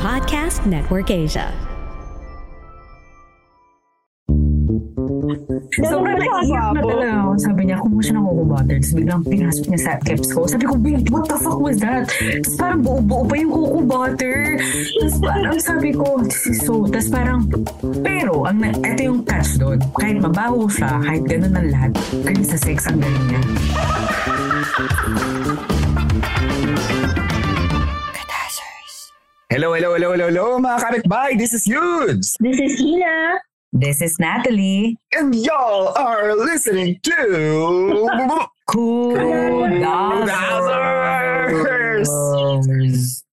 Podcast Network Asia. So, naiiyak na ako. Sabi niya, kung mo siya nakukubutter. Tapos biglang pinasok niya sa caps ko. Sabi ko, wait, what the fuck was that? Tapos parang buo-buo pa yung kuku butter. Tapos parang sabi ko, this is so... Tapos parang, pero, ang, na- ito yung catch doon. Kahit mabaho siya, kahit ganun ang lahat, kasi sa sex ang galing niya. Hello, hello, hello, hello, hello, mga kapitbahay. This is Yudes. This is Hina. This is Natalie. And y'all are listening to... Cool Dazzlers!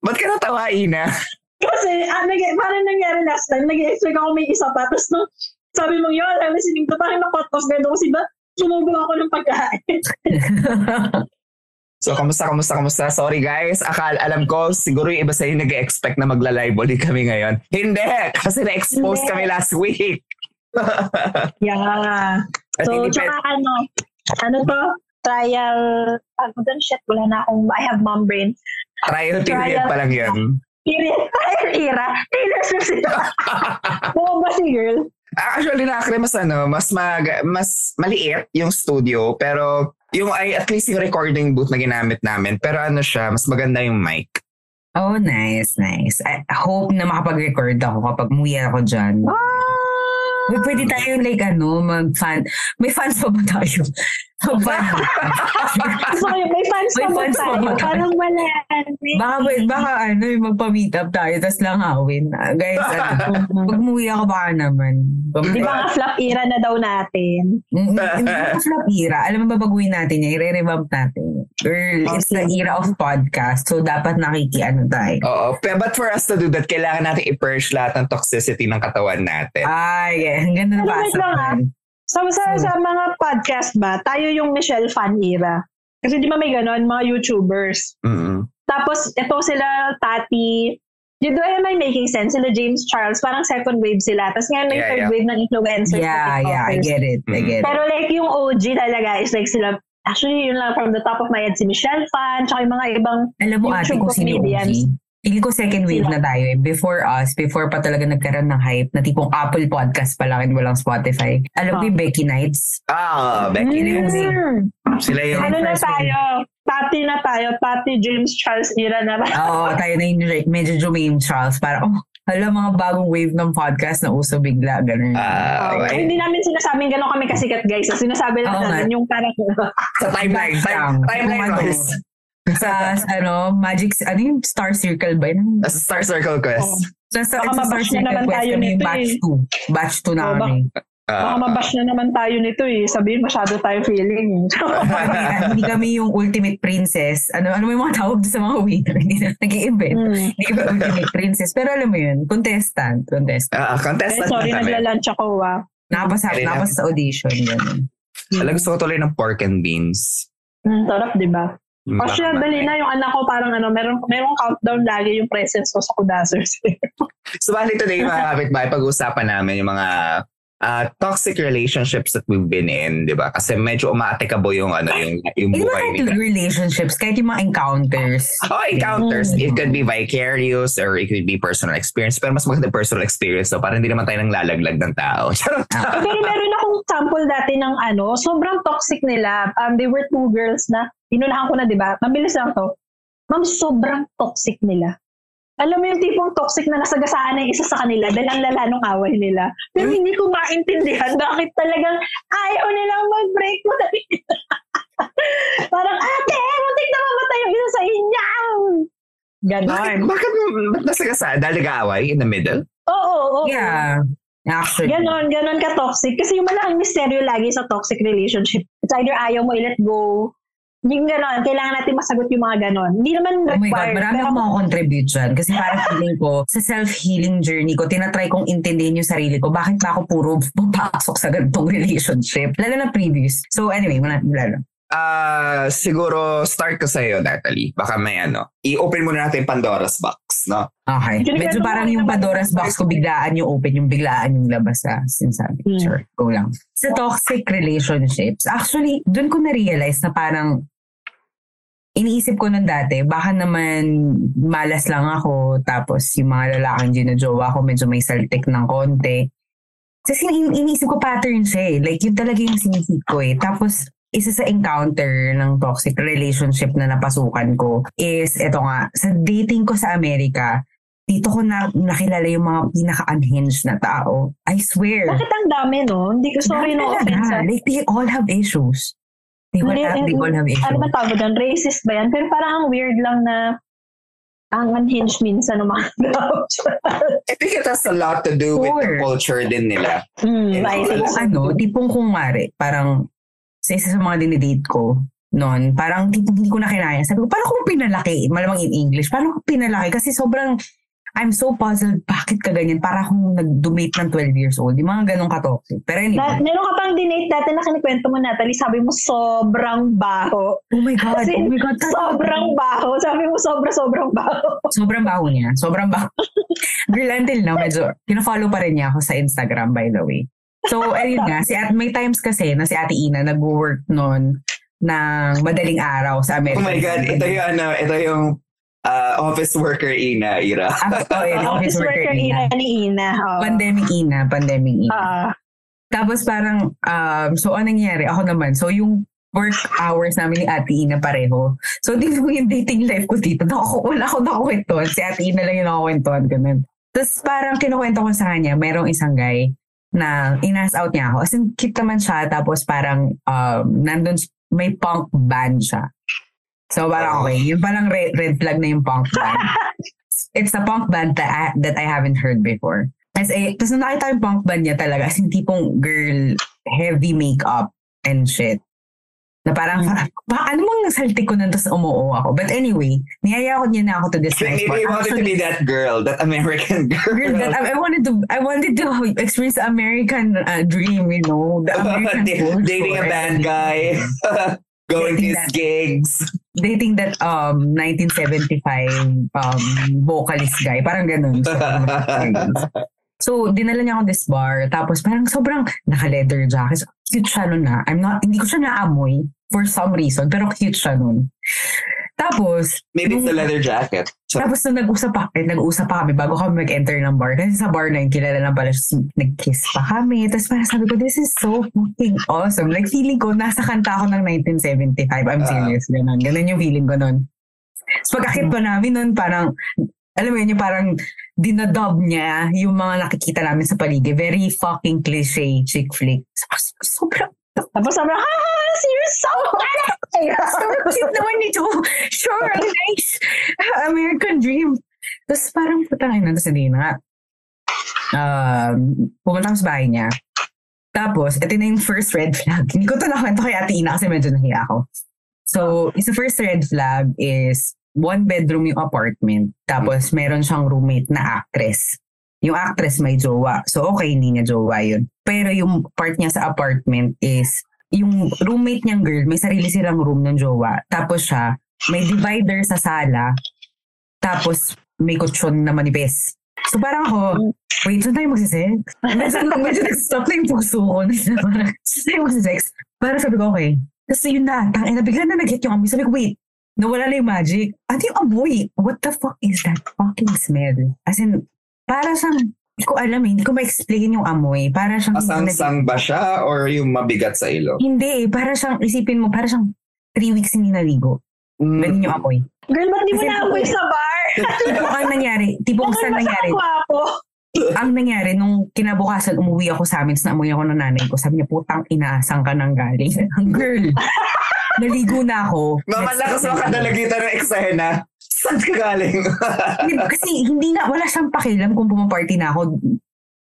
Ba't ka natawa, Ina? Kasi, ah, nag parang nangyari last time, nag-expect ako may isa pa. Tapos nung sabi mo, yun, I'm listening to, parang na-cut off gano'n kasi ba, sumubong ako ng pagkain. So, kamusta, kamusta, kamusta? Sorry guys, akal, alam ko, siguro yung iba sa'yo nag-expect na magla-live ulit kami ngayon. Hindi! Kasi na-expose Hindi. kami last week. yeah. At So, tsaka ano, ano to? Trial, ano doon, shit, wala na akong, I have mom brain. trial period trial. pa lang yun. Period, trial era, Taylor Swift. Oo ba si girl? Actually, nakakri mas ano, mas mag, mas maliit yung studio, pero yung ay at least yung recording booth na ginamit namin, pero ano siya, mas maganda yung mic. Oh, nice, nice. I hope na makapag-record ako kapag umuwi ako dyan. Uy, pwede tayo like ano, mag-fan. May fans pa ba tayo? So, may fans May pa ba fans pa tayo? ba tayo? Parang wala. baka, baka ano, yung magpa-meet up tayo, tapos lang hawin. Ah, guys, ano, pag umuwi ako baka naman. Di ba nga flop era na daw natin? Mm, Hindi ko flop era. Alam mo, babaguhin natin yan. I-revamp natin. Girl, it's the era of podcast. So, dapat nakikiano tayo. Oo, but for us to do that, kailangan natin i-purge lahat ng toxicity ng katawan natin. Ay, yeah. Ang ganda na Ano, Sa, sa, sa mga podcast ba, tayo yung Michelle fan era. Kasi di ba may ganon, mga YouTubers. Mm-mm. Tapos, ito sila, Tati, you do am I making sense? Sila James Charles, parang second wave sila. Tapos ngayon may Yeah, third yeah. wave ng influencers. Yeah, yeah. I get it. I get it. Pero like yung OG talaga is like sila, actually yun lang from the top of my head, si Michelle Fan, tsaka yung mga ibang Alam mo ate YouTube kung sino. OG? Feeling ko second wave na tayo eh. Before us, before pa talaga nagkaroon ng hype na tipong Apple Podcast pa lang and walang Spotify. Alam mo Ah. yung Becky Nights? Ah, Becky Mm. Nielsen. Sila yung... Ano na tayo? Tati na tayo. Tati James Charles era na ba? Oo, tayo na yung like, medyo Jermaine Charles. Para, oh, hala mga bagong wave ng podcast na uso bigla. Ganun. Ah, Oh, okay. Hindi namin sinasabing gano'n kami kasikat guys. Sinasabi lang Oo nga. namin yung parang Sa timeline. Time, timeline Kung ano, wise. Sa, sa ano, Magic, ano yung Star Circle ba yun? Sa Star Circle Quest. Sa, sa, Baka sa Star mabash na naman Quest tayo nito batch eh. 2. Batch 2 na Oo, kami. Ah, baka mabash na naman tayo nito eh. Sabihin masyado tayo feeling. Hindi kami yung ultimate princess. Ano ano yung mga tawag sa mga waiter? Hindi na nag-i-invent. Hmm. Hindi kami ultimate princess. Pero alam mo yun, contestant. Contestant. Eh, contestant sorry, na nagla-lunch ako ah. Kailan? nakapasa sa audition. Ganun. Alam, gusto ko tuloy ng pork and beans. Hmm, sarap, di ba? Mm, O siya, dali na yung anak ko parang ano, meron, meron countdown lagi yung presence ko sa Kudasers. So, bali today, mga kapitbahay, pag-uusapan namin yung mga ah, toxic relationships that we've been in, di ba? Kasi medyo umaatikabo yung, ano, yung, yung buhay nila. yung relationships, kahit yung mga encounters. Oh, encounters. Mm. It could be vicarious or it could be personal experience. Pero mas maganda personal experience. So, parang hindi naman tayo nang lalaglag ng tao. Pero meron akong sample dati ng ano, sobrang toxic nila. Um, they were two girls na, inunahan ko na, di ba? Mabilis lang to. Ma'am, sobrang toxic nila. Alam mo yung tipong toxic na nasagasaan na yung isa sa kanila dahil ang lala nung away nila. Pero hindi ko maintindihan bakit talagang ayaw nilang mag-break mo. Parang, ate, muntik na mamatay yung isa sa inyo. Bakit, Ganon. bakit, ba't nasagasaan? Dahil nag-aaway in the middle? Oo, oo. Yeah. Actually. Ganon, ganon ka-toxic. Kasi yung malaking misteryo lagi sa toxic relationship, it's either ayaw mo i-let go, Yung gano'n, kailangan natin masagot yung mga gano'n. Hindi naman Oh my God, required. marami pero- akong mga contribute dyan. Kasi parang feeling ko, sa self-healing journey ko, tinatry kong intindihin yung sarili ko. Bakit ba ako puro papasok sa ganitong relationship? Lalo na previous. So anyway, wala, wala. Ah, siguro start ko sa iyo, Natalie. Baka may ano. I-open muna natin Pandora's box, no? Okay. Medyo parang yung Pandora's box ko, biglaan yung open, yung biglaan yung labas sa sinasabi. Hmm. Sure, go lang. Sa toxic relationships, actually, dun ko na-realize na parang iniisip ko nun dati, baka naman malas lang ako, tapos yung mga lalaking ginajowa ko, medyo may saltik ng konti. Kasi in- iniisip ko pattern siya eh. Like, yun talaga yung sinisip ko eh. Tapos, isa sa encounter ng toxic relationship na napasukan ko is, eto nga, sa dating ko sa Amerika, dito ko na nakilala yung mga pinaka-unhinged na tao. I swear. Bakit ang dami, no? Hindi ko sorry no offense. ah. Like, they all have issues. They Hindi, have, they all have issues. Ano ba tawag doon? Racist ba yan? Pero parang ang weird lang na ang unhinged minsan ng mga. I think it has a lot to do with the Sure. culture din nila. hmm, I think Kung so. ano, tipong kung mari, parang sa isa sa mga dinidate ko noon, parang hindi ko na kinaya. Sabi ko, paano mo pinalaki? Malamang in English. Paano ko pinalaki? Kasi sobrang, I'm so puzzled, bakit ka ganyan? Para akong nag-dumate ng 12 years old. Yung mga ganong katoxic. Pero Na, anyway, meron ka pang dinate dati na kinikwento mo, Natalie, sabi mo sobrang baho. oh my God, As in, oh my God. sobrang baho. Sabi mo sobra-sobrang baho. Sobrang baho niya. Sobrang baho. Girl, until now, medyo, kina-follow pa rin niya ako sa Instagram, by the way. So, ayun nga, si at may times kasi na si Ate Ina nag-work noon ng madaling araw sa Oh America. my God, ito yung ano, ito yung ah, office worker Ina, Ira. Oh, yun, office worker Ina. Ina ni Ina. Oh. Pandemic Ina, pandemic Ina. Ah, Tapos parang, um, so anong nangyari? Ako naman, so yung work hours namin ni Ate Ina pareho. So, di ko yung dating life ko dito. Naku, wala ako nakakwentuhan. Si Ate Ina lang yung nakakwentuhan. Ganun. Tapos parang kinukwento ko sa kanya, mayroong isang guy na inas out niya ako. As in, cute naman siya. Tapos parang, um, nandun, may punk band siya. So parang okay, yung parang red, red flag na yung punk band. It's a punk band that I, that I haven't heard before. As a, tapos nung nakita yung punk band niya talaga, as in tipong girl, heavy makeup and shit. Na parang, parang ba, ano mang saltik ko nun, tapos umuo ako. But anyway, niyaya ko niya na ako to this nice Maybe you wanted to be that girl, that American girl. Girl, that I, I wanted to I wanted to experience the American uh, dream, you know, the American Da- dating a bad guy, going to Dating his that- gigs. dating that um 1975 um vocalist guy, parang ganun. So, dinala niya ako this bar. Tapos parang sobrang naka-leather jacket. Cute siya nun na. I'm not, hindi ko siya naamoy for some reason. Pero cute siya nun. Tapos, Maybe it's the leather jacket. So, Tapos nung nag-usap pa, eh, nag-usap pa kami bago kami mag-enter ng bar. Kasi sa bar na yun, kilala na pala siya. Nag-kiss pa kami. Tapos parang sabi ko, this is so fucking awesome. Like feeling ko, nasa kanta ako ng 1975. I'm Ah. serious. Ganun. Ganun yung feeling ko nun. Tapos pagkakit pa namin nun, parang, alam mo yun, yung parang dinadob niya yung mga nakikita namin sa paligid. Very fucking cliche chick flick. So, sobrang tapos sabi, ha, you're so Sobrang cute naman nito. Sure, nice. American dream. Tapos parang putang ina, tapos hindi na. Um, pumunta ako sa bahay niya. Tapos, ito na yung first red flag. Hindi ko ito nakwento kay Ate Ina kasi medyo nahiya ako. So, isa first red flag is one bedroom yung apartment. Tapos, meron siyang roommate na actress. Yung actress may jowa. So, okay, hindi niya jowa yun. Pero yung part niya sa apartment is yung roommate niyang girl, may sarili silang room ng jowa. Tapos siya, may divider sa sala. Tapos, may kutsyon na manipes. So parang ako, wait, saan tayo magsisex? Medyo, medyo nag-stop na yung puso ko. Parang, saan tayo magsisex? Parang sabi ko, okay. Tapos yun na, tangin na, bigla na nag-hit yung amoy. Sabi ko, wait, nawala na yung magic. Ano yung amoy? What the fuck is that fucking smell? As in, para siyang, hindi ko alam eh, hindi ko ma-explain yung amoy. Para siyang, Asang-sang ba siya or yung mabigat sa ilo? hindi eh, para siyang, isipin mo, para siyang three weeks hindi naligo. Mm. Ganun yung amoy. Girl, ba't di mo naamoy sa bar? Tipong ang nangyari, tipong Bakit saan nangyari, ako? ang nangyari, nung kinabukasan, umuwi ako sa amin, tapos naamoy ako ng nanay ko, sabi niya, putang inaasang ka ng galing. Ang girl, naligo na ako. Mamalakas mo kadalagitan ng eksena. Saan ka galing? Kasi hindi na, wala siyang pakialam kung pumaparty na ako.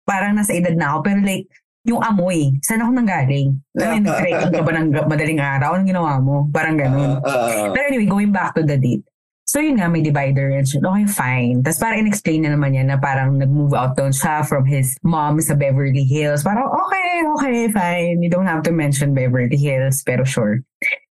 Parang nasa edad na ako. Pero like, yung amoy. Saan ako nanggaling? I mean, trekking ka ba ng madaling araw? Anong ginawa mo? Parang ganun. Uh, Pero anyway, going back to the date. So yun nga, may divider and shit. Okay, fine. Tapos parang in-explain na naman niya na parang nag-move out doon siya from his mom sa Beverly Hills. Parang okay, okay, fine. You don't have to mention Beverly Hills, pero sure.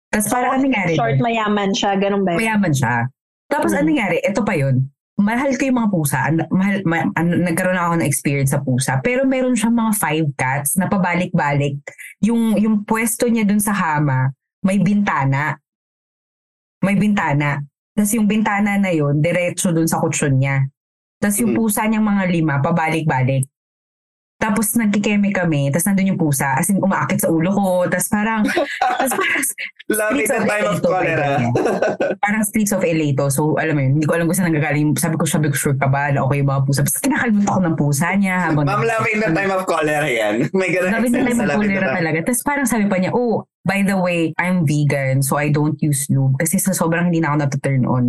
Tapos parang ano nangyari Short doon? mayaman siya, ganun ba? Mayaman siya. Tapos Mm. ano nangyari? Ito pa yun. Mahal ko yung mga pusa. Mahal, ma, an- nagkaroon ako ng experience sa pusa. Pero meron siyang mga five cats na pabalik-balik. Yung, yung pwesto niya dun sa hama, may bintana. May bintana. Tapos yung bintana na yun, diretso dun sa kutsyon niya. Tapos yung Mm. pusa niyang mga lima, pabalik-balik. Tapos nagkikeme kami, tapos nandun yung pusa, as in umaakit sa ulo ko, tapos parang, tapos parang Love the of time of the cholera. parang streets of LA to. So, alam mo yun, hindi ko alam kung saan nanggagaling. Sabi ko, sabi ko, sure ka ba na okay yung mga pusa? Tapos kinakalimutan ako ng pusa niya. Habang Ma'am, loving the time of cholera yan. May ganun Sabi nila experience may sa loving the cholera time. talaga. Tapos parang sabi pa niya, oh, by the way, I'm vegan, so I don't use lube. Kasi sa sobrang hindi na ako nata-turn on,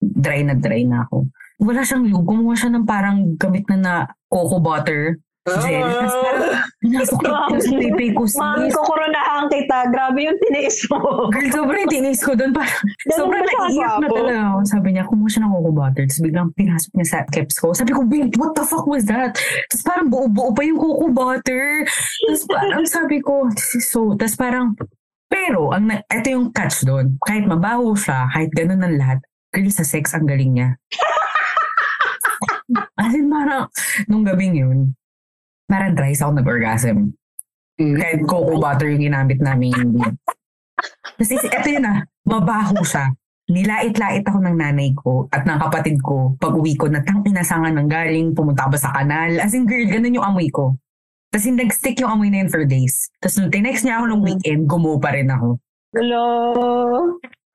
dry na dry na ako. Wala siyang lube. Gumawa siya ng parang gamit na na cocoa butter. Jelly. Tapos parang pinasok ko sa ko. Ma'am, sis. kukurunahan kita. Grabe yung tiniis mo. Girl, sobrang tinis ko doon. Parang, sobrang naiiyak na talaga ako. Sabi niya, kumuha siya ng butter. Tapos biglang pinasok niya sa keps ko. Sabi ko, babe, what the fuck was that? Tapos parang buo-buo pa yung cocoa butter. Tapos parang sabi ko, this is so... Tapos parang, pero, ang na- ito yung catch doon. Kahit mabaho siya, kahit ganun ng lahat, girl, sa sex, ang galing niya. As in, parang, nung gabing yun, parang dry ako nag-orgasm. Mm. Kahit cocoa butter yung ginamit namin. Kasi ito yun ah, mabaho siya. Nilait-lait ako ng nanay ko at ng kapatid ko pag uwi ko na tang inasangan ng galing, pumunta ba sa kanal. As in girl, ganun yung amoy ko. Tapos nag-stick yung amoy na yun for days. Tapos nung tinext niya ako nung weekend, gumo pa rin ako. Hello.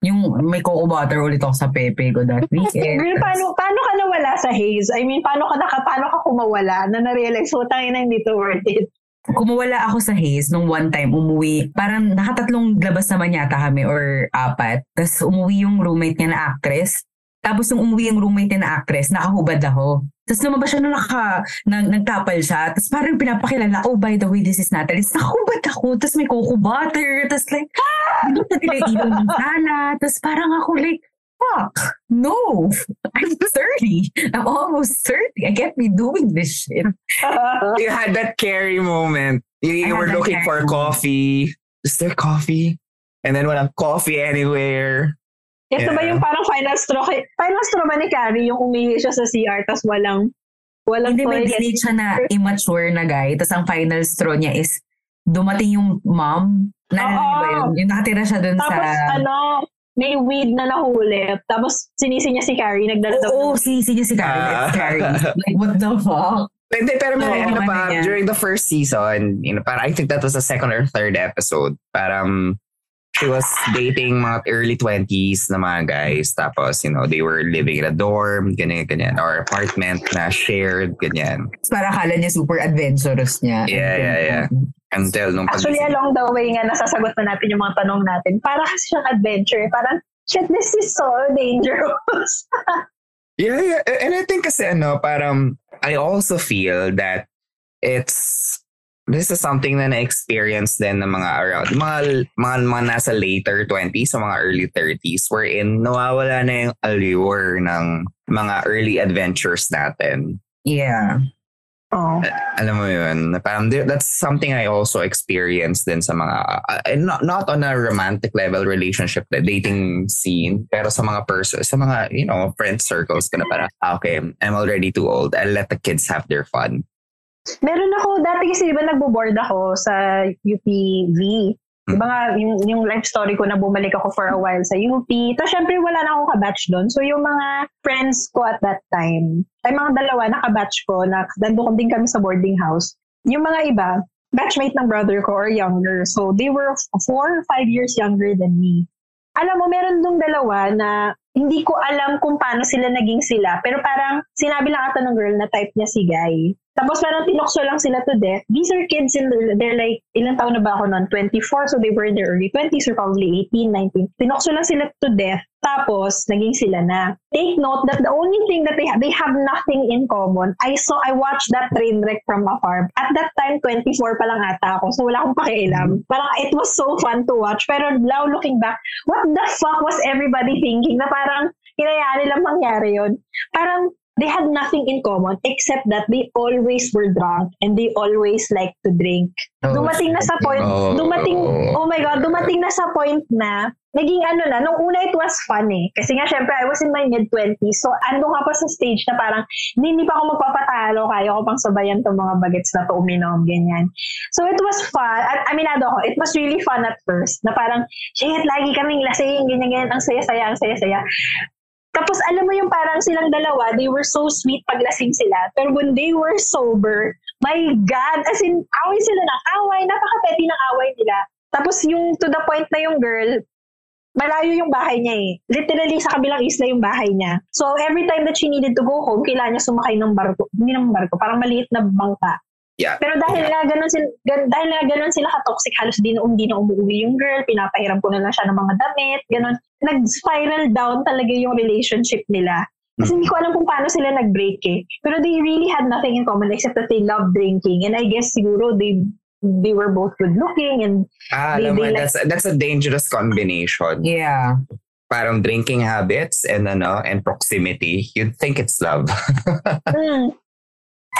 Yung may cocoa butter ulit ako sa pepe ko that weekend. Girl, paano, paano ka nawala sa haze? I mean, paano ka, naka, paano ka kumawala na na-realize, so tayo na hindi to worth it. kumawala ako sa haze nung one time umuwi. Parang nakatatlong labas naman yata kami or apat. Tapos umuwi yung roommate niya na actress. Tapos nung umuwi yung roommate na actress, nakahubad ako. Tapos lumabas siya nung naka, nag, nagtapal siya. Tapos parang pinapakilala, oh by the way, this is Natalie. Tapos nakahubad ako. Tapos may cocoa butter. Tapos like, hindi na nila ilaw ng sala. Tapos parang ako like, fuck, no. I'm 30. I'm almost 30. I can't be doing this shit. You had that carry moment. You, you were looking for moment. coffee. Is there coffee? And then walang coffee anywhere. Ito ba Yeah. yung parang final straw? Final straw ba ni Carrie yung umihi siya sa CR tapos walang walang Hindi may dinate siya na immature na guy. Tapos ang final straw niya is dumating yung mom. Naalala niyo ba yun? Yung nakatira siya dun Tapos sa... ano, may weed na nahuli. Tapos sinisi niya si Carrie, nagdala. Oo, oh, si, si si Karen. Ah. It's Karen. Like, what the fuck? Hindi, pero may Oo, ano ano pa, niya. during the first season, you know, parang I think that was the second or third episode. Parang she was dating mga early 20s na mga guys. Tapos, you know, they were living in a dorm, ganyan, ganyan. Or apartment na shared, ganyan. Tapos parang akala niya super adventurous niya. Yeah, yeah, yeah. Until nung Actually, along the way nga, nasasagot na natin yung mga tanong natin. Para siyang adventure. Parang, shit, this is so dangerous. Yeah, yeah. And I think kasi ano, parang I also feel that it's this is something na na-experience din ng mga around mga, mga, mga nasa later 20s sa mga early 30s wherein nawawala na yung allure ng mga early adventures natin. Yeah. oh. Alam mo yun, parang that's something I also experienced din sa mga, uh, uh, not, not on a romantic level relationship, the dating scene, pero sa mga person, sa mga, you know, friend circles ka na parang, ah, okay, I'm already too old. I'll let the kids have their fun. Meron ako, dati kasi di ba nagbo-board ako sa UPV. Di ba nga, yung, yung life story ko na bumalik ako for a while sa UP. Tapos syempre wala na akong kabatch doon. So yung mga friends ko at that time, ay mga dalawa na kabatch ko, na nandun din kami sa boarding house. Yung mga iba, batchmate ng brother ko or younger. So they were four or five years younger than me. Alam mo, meron dong dalawa na hindi ko alam kung paano sila naging sila. Pero parang sinabi lang ata ng girl na type niya si Guy. Tapos parang tinokso lang sila to death. These are kids in the, they're like, ilang taon na ba ako noon? 24, so they were in their early 20s or probably 18, 19. Tinokso lang sila to death. Tapos, naging sila na. Take note that the only thing that they have, they have nothing in common. I saw, I watched that train wreck from afar. At that time, 24 pa lang ata ako. So, wala akong pakialam. Parang, it was so fun to watch. Pero now looking back, what the fuck was everybody thinking? Na parang, hinayaan nilang mangyari yon Parang, they had nothing in common except that they always were drunk and they always like to drink. Oh, dumating na sa point, oh. dumating, oh my God, dumating na sa point na, naging ano na, nung una it was fun eh. Kasi nga syempre, I was in my mid-20s. So, andun ka pa sa stage na parang, hindi pa ako magpapatalo, kaya ko pang sabayan tong mga bagets na to uminom, ganyan. So, it was fun. At aminado ako, it was really fun at first. Na parang, shit, lagi kaming lasing, ganyan, ganyan, ang saya-saya, ang saya-saya. Tapos alam mo yung parang silang dalawa, they were so sweet paglasing sila. Pero when they were sober, my God, as in, away sila ng away, napaka-petty ng away nila. Tapos yung to the point na yung girl, malayo yung bahay niya eh. Literally sa kabilang isla yung bahay niya. So every time that she needed to go home, kailangan niya sumakay ng barko. Hindi ng barko, parang maliit na bangka. Yeah. Pero dahil yeah. nga ganun sila, dahil nga ganun sila ka-toxic, halos di na, hindi na umuwi yung girl, pinapahiram ko na lang siya ng mga damit, ganun. Nag-spiral down talaga yung relationship nila. Kasi hindi ko alam kung paano sila nag-break eh. Pero they really had nothing in common except that they love drinking. And I guess siguro they they were both good looking and ah, they, alam mo, they that's, that's a dangerous combination. Yeah. Parang drinking habits and ano and proximity. You'd think it's love. mm,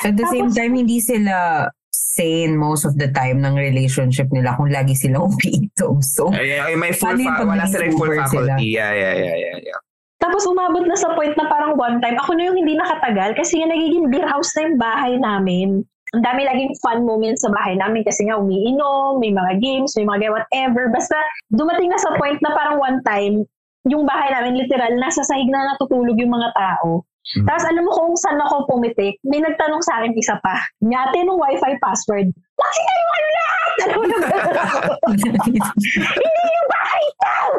At the same Tapos- time, hindi sila sane most of the time ng relationship nila kung lagi silang umiitom. So, ay, ay, may full Paano yung fa- wala silang full sober sila? faculty. Yeah, yeah, yeah, yeah, yeah. Tapos umabot na sa point na parang one time, ako na yung hindi nakatagal kasi nga nagiging beer house na yung bahay namin. Ang dami laging fun moments sa bahay namin kasi nga umiinom, may mga games, may mga whatever. Basta dumating na sa point na parang one time, yung bahay namin literal, nasa sahig na natutulog yung mga tao. Mm. Tapos alam mo kung saan ako pumitik, may nagtanong sa akin isa pa, nyate nung wifi password, Bakit tayo kayo lahat? Alam mo na hindi yung bahay tao!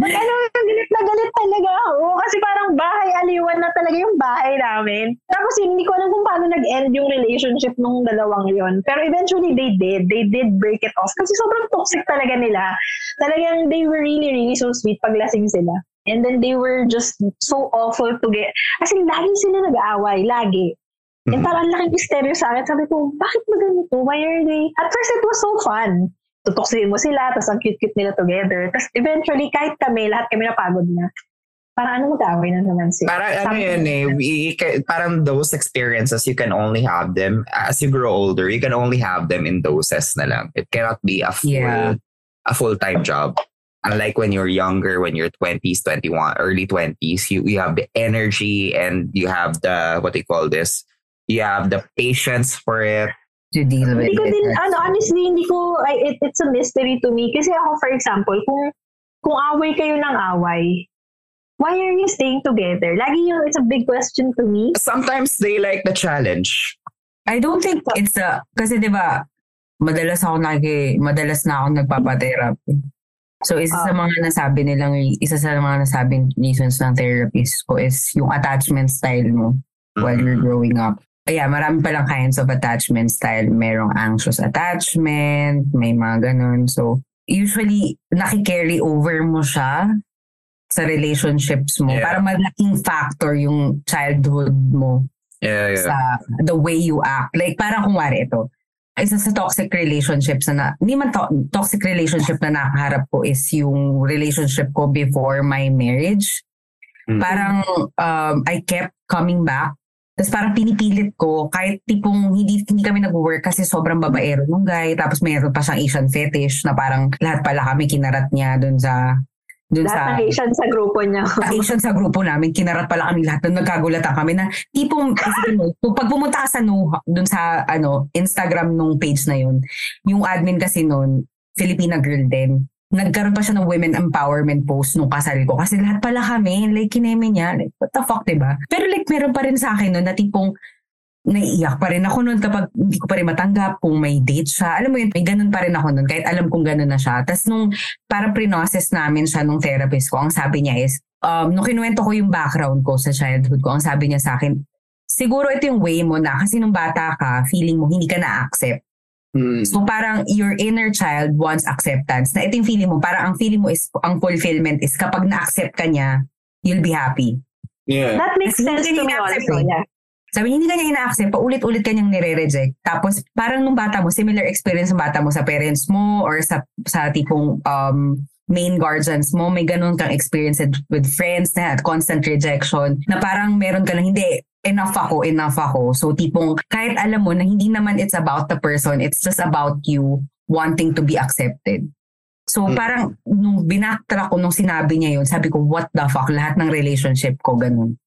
ano, galit na galit talaga ako. Kasi parang bahay aliwan na talaga yung bahay namin. Tapos hindi ko alam kung paano nag-end yung relationship nung dalawang yon. Pero eventually they did. They did break it off. Kasi sobrang toxic talaga nila. Talagang they were really, really so sweet pag lasing sila. And then they were just so awful to get. As in, lagi sila nag-aaway. Lagi. And Mhm. parang laking misteryo sa akin. Sabi ko, bakit ba ganito? Why are they? At first, it was so fun. Tutuksiin mo sila, tapos ang cute-cute nila together. Tapos eventually, kahit kami, lahat kami napagod na. Parang ano mag-away na naman sila. Parang ano yun eh, we, parang those experiences, you can only have them, as you grow older, you can only have them in doses na lang. It cannot be a full, Yeah. a full-time job. Unlike when you're younger, when you're 20s, 21, early 20s, you, you have the energy and you have the, what do you call this? You have the patience for it. to deal with Hindi it. din, ano, honestly, hindi ko, I, it, it's a mystery to me. Kasi ako, for example, kung, kung away kayo ng away, why are you staying together? Lagi yung, it's a big question to me. Sometimes they like the challenge. I don't think it's a, kasi di ba, madalas ako nagi, madalas na ako nagpapatherapy. So, isa sa Ah. mga nasabi nilang, isa sa mga nasabing reasons ng therapist ko is yung attachment style mo while you're growing up. Yeah, marami palang kinds of attachment style. Merong anxious attachment, may mga ganun. So, usually, nakikarry over mo siya sa relationships mo. Yeah. Para malaking factor yung childhood mo Yeah, yeah. sa the way you act. Like, parang kung wari ito, isa sa toxic relationships na, na hindi man to- toxic relationship na nakaharap ko is yung relationship ko before my marriage. Mm. Parang um, I kept coming back. Tapos parang pinipilit ko, kahit tipong hindi, hindi kami nag-work kasi sobrang babaero nung guy. Tapos mayroon pa siyang Asian fetish na parang lahat pala kami kinarat niya dun sa dun Lahat sa ng Asian sa grupo niya. Asian sa grupo namin, kinarat pala kami lahat doon, nagkagulatan kami na tipong, isipin mo, pag pumunta ka sa no, doon sa ano, Instagram nung page na yun, yung admin kasi noon, Filipina girl din, nagkaroon pa siya ng women empowerment post nung kasal ko kasi lahat pala kami, like kineme niya, like what the fuck, diba? Pero like meron pa rin sa akin noon na tipong naiiyak pa rin ako noon kapag hindi ko pa rin matanggap kung may date siya. Alam mo yun, may ganun pa rin ako noon kahit alam kong ganun na siya. Tapos nung parang pre-process namin siya nung therapist ko, ang sabi niya is, um, nung kinuwento ko yung background ko sa childhood ko, ang sabi niya sa akin, siguro ito yung way mo na kasi nung bata ka, feeling mo hindi ka na-accept. Mm. So parang your inner child wants acceptance. Na ito yung feeling mo, parang ang feeling mo is, ang fulfillment is kapag na-accept ka niya, you'll be happy. Yeah. That makes sense to me also. Yeah. Sabi niya, hindi ka niya ina-accept, paulit-ulit ka niyang nire-reject. Tapos parang nung bata mo, similar experience ng bata mo sa parents mo or sa, sa tipong um, main guardians mo, may ganun kang experience with friends na constant rejection, na parang meron ka na hindi, enough ako, enough ako. So tipong kahit alam mo na hindi naman it's about the person, it's just about you wanting to be accepted. So Mm. parang nung binaktra ko nung sinabi niya yun, sabi ko, what the fuck, lahat ng relationship ko ganun.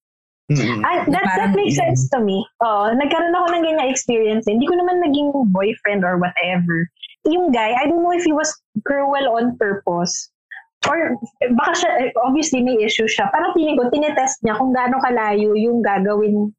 Mm-mm. Ah, that, that makes sense to me. Oh, nagkaroon ako ng ganyan experience. eh. Hindi ko naman naging boyfriend or whatever. Yung guy, I don't know if he was cruel on purpose. Or baka siya, eh, obviously may issue siya. Parang feeling ko, tinetest niya kung gaano kalayo yung gagawin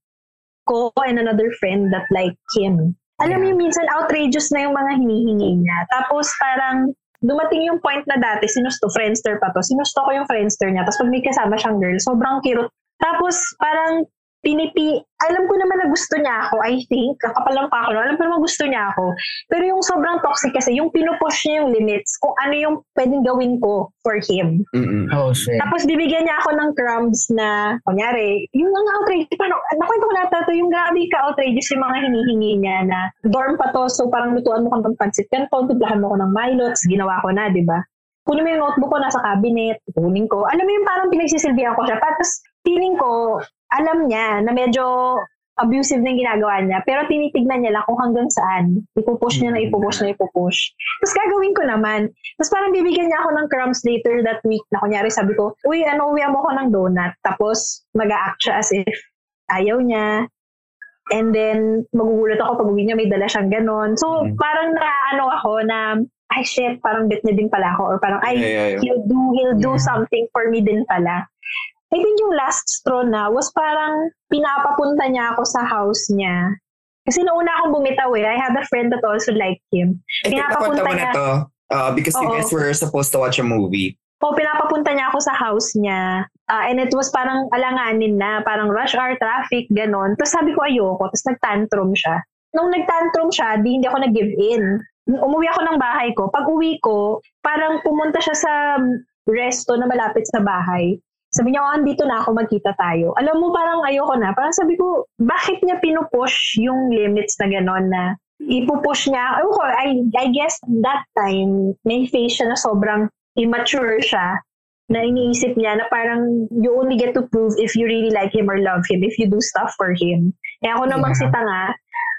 ko and another friend that like him. Alam mo yung minsan outrageous na yung mga hinihingi niya. Tapos parang dumating yung point na dati, sinusto, friendster pa to, sinusto ko yung friendster niya. Tapos pag may kasama siyang girl, sobrang kirot. Tapos parang pinipi, alam ko naman na gusto niya ako, I think, kakapalang pa ako, alam ko naman gusto niya ako. Pero yung sobrang toxic kasi, yung pinupush niya yung limits, kung ano yung pwedeng gawin ko for him. Mm-mm. Oh shit. Tapos bibigyan niya ako ng crumbs na, kunyari, yung mga outrage, paano, nakwento ko nata to, yung grabe ka outrageous yung mga hinihingi niya na dorm pa to, so parang lutuan mo kang pagpansit kanto, tublahan mo ko ng Milo, tapos ginawa ko na, di ba? Kunin mo yung notebook ko nasa cabinet, kunin ko. Alam mo yung parang pinagsisilbihan ko siya. Tapos feeling ko, alam niya na medyo abusive na ginagawa niya, pero tinitignan niya lang kung hanggang saan. Ipupush niya na ipupush na ipupush. Tapos gagawin ko naman. Tapos parang bibigyan niya ako ng crumbs later that week na kunyari sabi ko, uy, ano, uwi mo ko ng donut. Tapos mag-a-act siya as if ayaw niya. And then, magugulat ako pag uwi niya, may dala siyang ganon. So, Mm. parang naano ako na, ay shit, parang bit niya din pala ako. Or parang, ay, Yeah, yeah, yeah. he'll do, he'll do Yeah. something for me din pala. I think yung last straw na was parang pinapapunta niya ako sa house niya. Kasi nauna akong bumitaw eh. I had a friend that also liked him. Eh, Pinapapunta pinapapunta mo na niya- to uh, because you Oo. guys were supposed to watch a movie. O, pinapapunta niya ako sa house niya. Ah, and it was parang alanganin na, parang rush hour traffic, ganon. Tapos sabi ko ayoko, tapos nagtantrum siya. Nung nagtantrum siya, di hindi ako nag-give in. Umuwi ako ng bahay ko. Pag uwi ko, parang pumunta siya sa resto na malapit sa bahay. Sabi niya, oh, andito na ako, magkita tayo. Alam mo, parang ayoko na. Parang sabi ko, bakit niya pinupush yung limits na gano'n na ipupush niya? Ewan ko, I, I guess that time, may face siya na sobrang immature siya na iniisip niya na parang you only get to prove if you really like him or love him if you do stuff for him. Kaya ako naman Yeah. si tanga,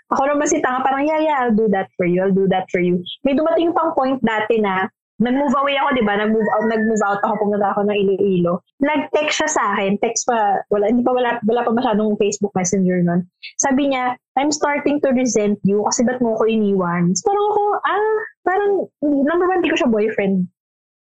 ako naman si tanga, parang yeah, yeah, I'll do that for you, I'll do that for you. May dumating pang point dati na nag-move away ako, di ba? Nag-move out, nag-move out ako, pumunta ako ng Iloilo. Nag-text siya sa akin, text pa, wala, hindi pa, wala, wala pa masyadong Facebook Messenger nun. Sabi niya, I'm starting to resent you kasi ba't mo ko iniwan? So, parang ako, ah, parang, number one, di ko siya boyfriend.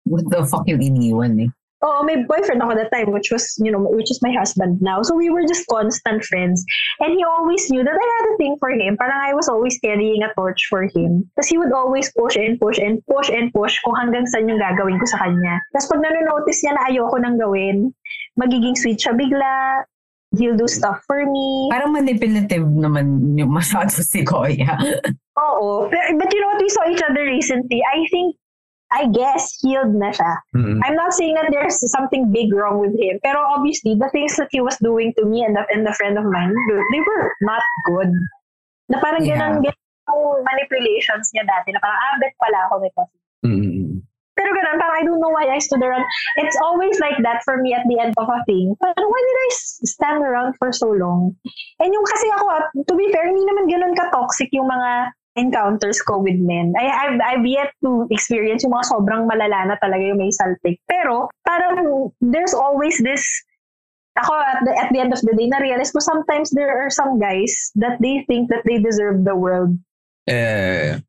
What the fuck yung iniwan eh? Oo, may boyfriend ako that time, which was, you know, which is my husband now. So we were just constant friends. And he always knew that I had a thing for him. Parang I was always carrying a torch for him. Tapos he would always push and push and push and push kung hanggang saan yung gagawin ko sa kanya. Tapos pag nanonotice niya na ayoko nang gawin, magiging sweet siya bigla, he'll do stuff for me. Parang manipulative naman yung masyado si Koya. Oo. Pero, but you know what, we saw each other recently. I think, I guess, healed na siya. Mm-mm. I'm not saying that there's something big wrong with him, pero obviously the things that he was doing to me and the, and the friend of mine, they were not good. Na parang Yeah. ganun yung manipulations niya dati, na parang, ah, bet pala ako may possibility. Mm-mm. Pero ganun, parang I don't know why I stood around. It's always like that for me at the end of a thing. Parang why did I stand around for so long? And yung kasi ako, ah, to be fair, hindi naman ganun ka-toxic yung mga encounters ko with men. I, I've, I've yet to experience yung mga sobrang malala na talaga yung may saltik. Pero parang there's always this ako at the, at the end of the day, na-realize ko sometimes there are some guys that they think that they deserve the world Eh,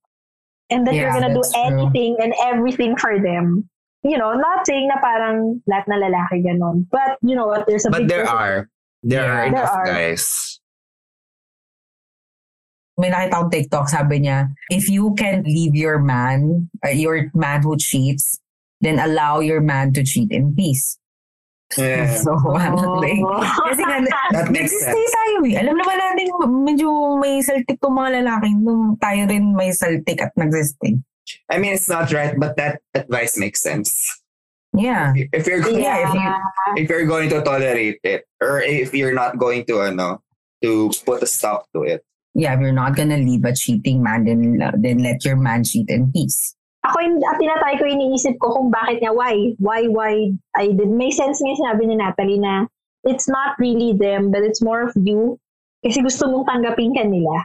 and that you're Yeah, gonna do that's true. anything and everything for them. You know, not saying na parang lahat na lalaki ganon. But you know what, there's a but big there are. There Yeah. are There enough are. guys. May nakita akong TikTok, sabi niya, if you can leave your man, uh, your man who cheats, then allow your man to cheat in peace. Yeah. So, ano, like, kasi nga, That makes nagsistay sense. tayo eh. Alam naman natin, medyo may saltik tong mga lalaki. Nung tayo rin may saltik at nagsistay. I mean, it's not right, but that advice makes sense. Yeah. If you're going, Yeah, if you, if you're going to tolerate it, or if you're not going to, ano, to put a stop to it. Yeah, if you're not gonna leave a cheating man, then, then let your man cheat in peace. Ako yung at tinatry ko iniisip ko kung bakit niya, why? Why, why? I did. May sense nga sinabi ni Natalie na it's not really them, but it's more of you. Kasi gusto mong tanggapin ka nila.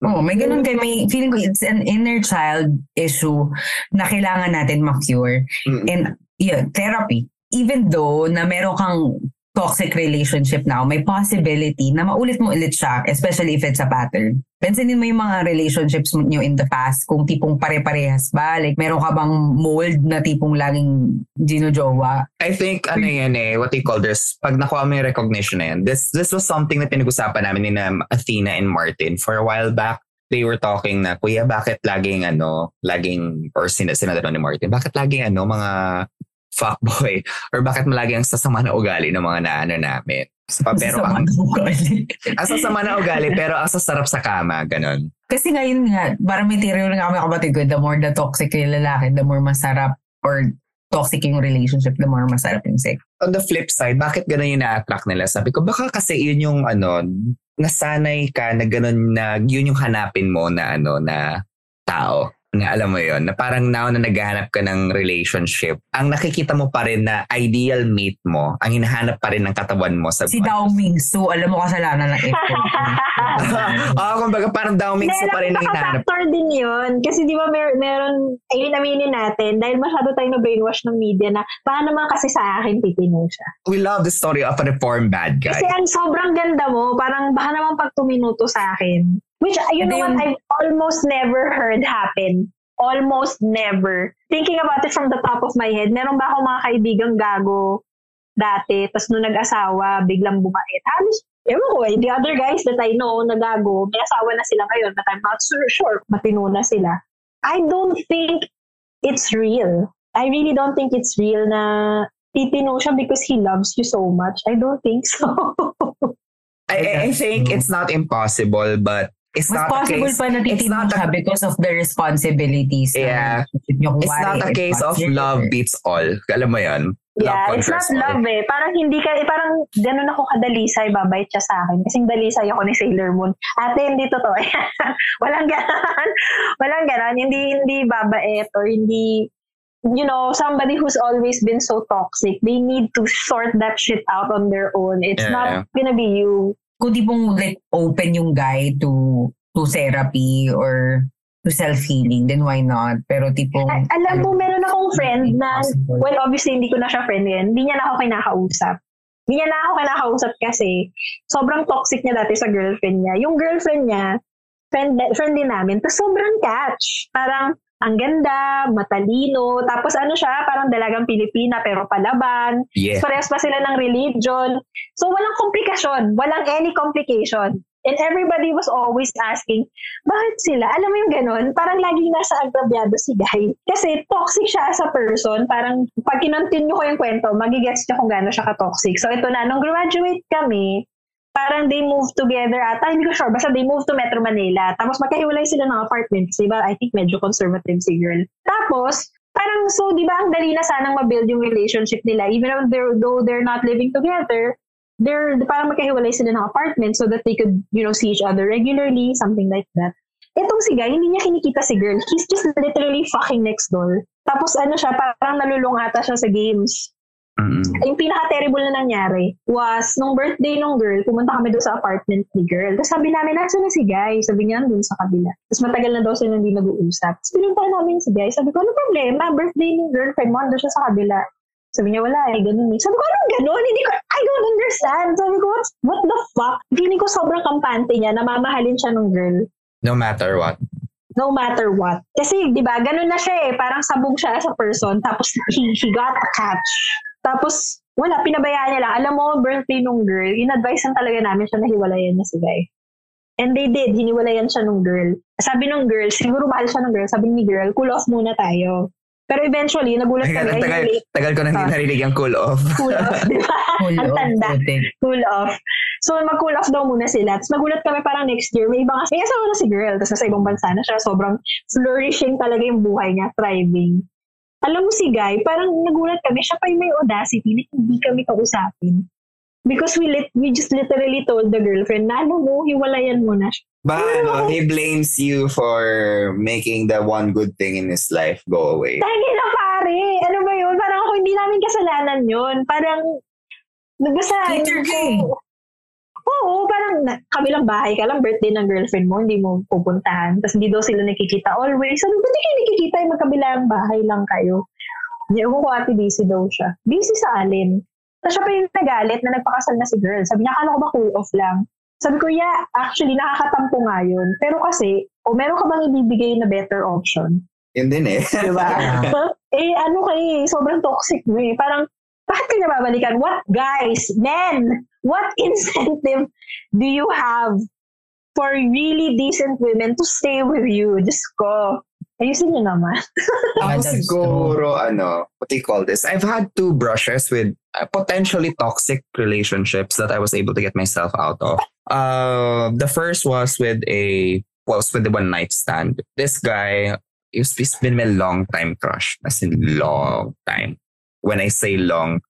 Oo, may ganun kayo. May, feeling ko it's an inner child issue na kailangan natin ma-cure. Mm. And yeah, therapy. Even though na meron kang toxic relationship now, may possibility na maulit mo ulit siya, especially if it's a pattern. Pansinin mo yung mga relationships nyo in the past, kung tipong pare-parehas ba? Like, meron ka bang mold na tipong laging ginojowa? I think, ano yan eh, what they call this, pag nakuha mo yung recognition na yan, this, this was something na pinag-usapan namin ni na Athena and Martin for a while back. They were talking na, Kuya, bakit laging ano, laging, or sin sinadano ni Martin, bakit laging ano, mga fuckboy, or bakit malagi ang sasama na ugali ng mga naano namin. Pa, pero ang, ang sasama na ugali, pero ang sasarap sa kama, ganun. Kasi ngayon nga, parang may theory rin kami kapatid ko, the more the toxic yung lalaki, the more masarap or toxic yung relationship, the more masarap yung sex. on the flip side, bakit ganun yung na-attract nila? Sabi ko, baka kasi yun yung ano, nasanay ka na ganun na yun yung hanapin mo na ano, na tao. Na alam mo yon na parang now na naghahanap ka ng relationship, ang nakikita mo pa rin na ideal mate mo, ang hinahanap pa rin ng katawan mo sa Si Dao Mingsu, alam mo kasalanan ng effort. Oo, kumbaga parang Dao Mingsu pa rin ang hinahanap. factor din yun. Kasi di ba mer- meron, ayun aminin natin, dahil masyado tayo na-brainwash ng media na, baka naman kasi sa akin titino siya. We love the story of a reformed bad guy. Kasi ang sobrang ganda mo, parang baka naman pag tuminuto sa akin. Which, you know what, I've almost never heard happen. Almost never. Thinking about it from the top of my head, meron ba akong mga kaibigang gago dati, tapos nung nag-asawa, biglang bumait. Halos, ewan ko eh, the other guys that I know na gago, may asawa na sila ngayon, but I'm not so sure, matino na sila. I don't think it's real. I really don't think it's real na titino siya because he loves you so much. I don't think so. I, I think it's not impossible, but it's Mas not a possible case. pa na it's titino not a siya because of the responsibilities. Yeah. It's not a case of love beats all. Alam mo yan? yeah, it's not all. love eh. Parang hindi ka, eh, parang ganun ako kadalisay, babait siya sa akin. Kasing dalisay ako ni Sailor Moon. Ate, hindi totoo. Walang ganon. Walang ganon. Hindi, hindi babait or hindi, you know, somebody who's always been so toxic, they need to sort that shit out on their own. It's Yeah, not gonna be you. Kung di mong like open yung guy to to therapy or to self-healing, then why not? Pero tipong... A- alam mo, meron akong friend na, Possible. well, obviously, hindi ko na siya friend ngayon. Hindi niya na ako kinakausap. Hindi niya na ako kinakausap kasi sobrang toxic niya dati sa girlfriend niya. Yung girlfriend niya, friend, friend din namin, tapos sobrang catch. Parang, ang ganda, matalino, tapos ano siya, parang dalagang Pilipina pero palaban. Yeah. Parehas pa sila ng religion. So, walang komplikasyon. Walang any complication. And everybody was always asking, bakit sila? Alam mo yung ganun? Parang laging nasa agrabyado si Guy. Kasi toxic siya as a person. Parang pag kinontinue ko yung kwento, magigets niya kung gano'n siya ka-toxic. So ito na, nung graduate kami, parang they moved together ata, hindi ko sure, basta they moved to Metro Manila. Tapos magkahiwalay sila ng apartments, di ba? I think medyo conservative si girl. Tapos, parang so, di ba, ang dali na sanang mabuild yung relationship nila, even though they're, though they're not living together, they're, parang magkahiwalay sila ng apartment so that they could, you know, see each other regularly, something like that. Itong si Guy, hindi niya kinikita si girl. He's just literally fucking next door. Tapos ano siya, parang nalulung ata siya sa games. Mm-mm. Yung pinaka-terrible na nangyari was, nung birthday nung girl, pumunta kami doon sa apartment ni girl. Tapos sabi namin, nasa na si Guy? Sabi niya, nandun sa kabila. Tapos matagal na daw sila hindi nag-uusap. Tapos pinunta namin si Guy. Sabi ko, ano problema? Birthday ni girlfriend mo, nandun siya sa kabila. Sabi niya, wala eh, ganun eh. Sabi ko, anong ganun? Hindi ko, I don't understand. Sabi ko, what, what the fuck? Feeling ko sobrang kampante niya, namamahalin siya nung girl. No matter what. No matter what. Kasi, di ba, ganun na siya eh. Parang sabog siya as a person. Tapos, he, he got a catch. Tapos, wala, pinabayaan niya lang. Alam mo, birthday nung girl, in-advise lang talaga namin siya na hiwalayan niya si Guy. And they did, hiniwalayan siya nung girl. Sabi nung girl, siguro mahal siya ng girl, sabi ni girl, cool off muna tayo. Pero eventually, nagulat Tagal, kami. tagal, late. tagal ko na hindi Ah. narinig yung cool off. Cool off, di ba? Cool Ang tanda. Cool off. So, mag-cool off daw muna sila. Tapos magulat kami parang next year, may ibang, may asawa na si girl. Tapos nasa ibang bansa na siya. Sobrang flourishing talaga yung buhay niya, thriving. Alam mo si Guy, parang nagulat kami, siya pa yung may audacity na hindi kami kausapin. Because we lit, we just literally told the girlfriend na, ano mo, hiwalayan mo na siya. But ano, he blames you for making the one good thing in his life go away. Dahil na pare, ano ba yun? Parang ako, hindi namin kasalanan yun. Parang, Cater ka eh. Oo, parang na, kabilang bahay ka lang, birthday ng girlfriend mo, hindi mo pupuntahan. Tapos hindi daw sila nakikita always. Sabi, ba't kayo nakikita yung magkabilang bahay lang kayo? Hindi ko ko ate busy daw siya. Busy sa alin? Tapos siya pa yung nagalit na nagpakasal na si girl. Sabi niya, akala ko ba cool off lang? Sabi ko, yeah, actually, nakakatampo nga yun. Pero kasi, o meron ka bang ibibigay na better option? Yun din eh. Diba? eh, ano kay, sobrang toxic mo eh. Parang, bakit ka niya babalikan? What, guys, men, what incentive do you have for really decent women to stay with you? Diyos ko. Ayusin niyo naman. Ako that's siguro, ano, what do you call this? I've had two brushes with uh, potentially toxic relationships that I was able to get myself out of. Uh, the first was with a, was with the one night stand. This guy, he's, he's been my long time crush. As in long time. When I say long,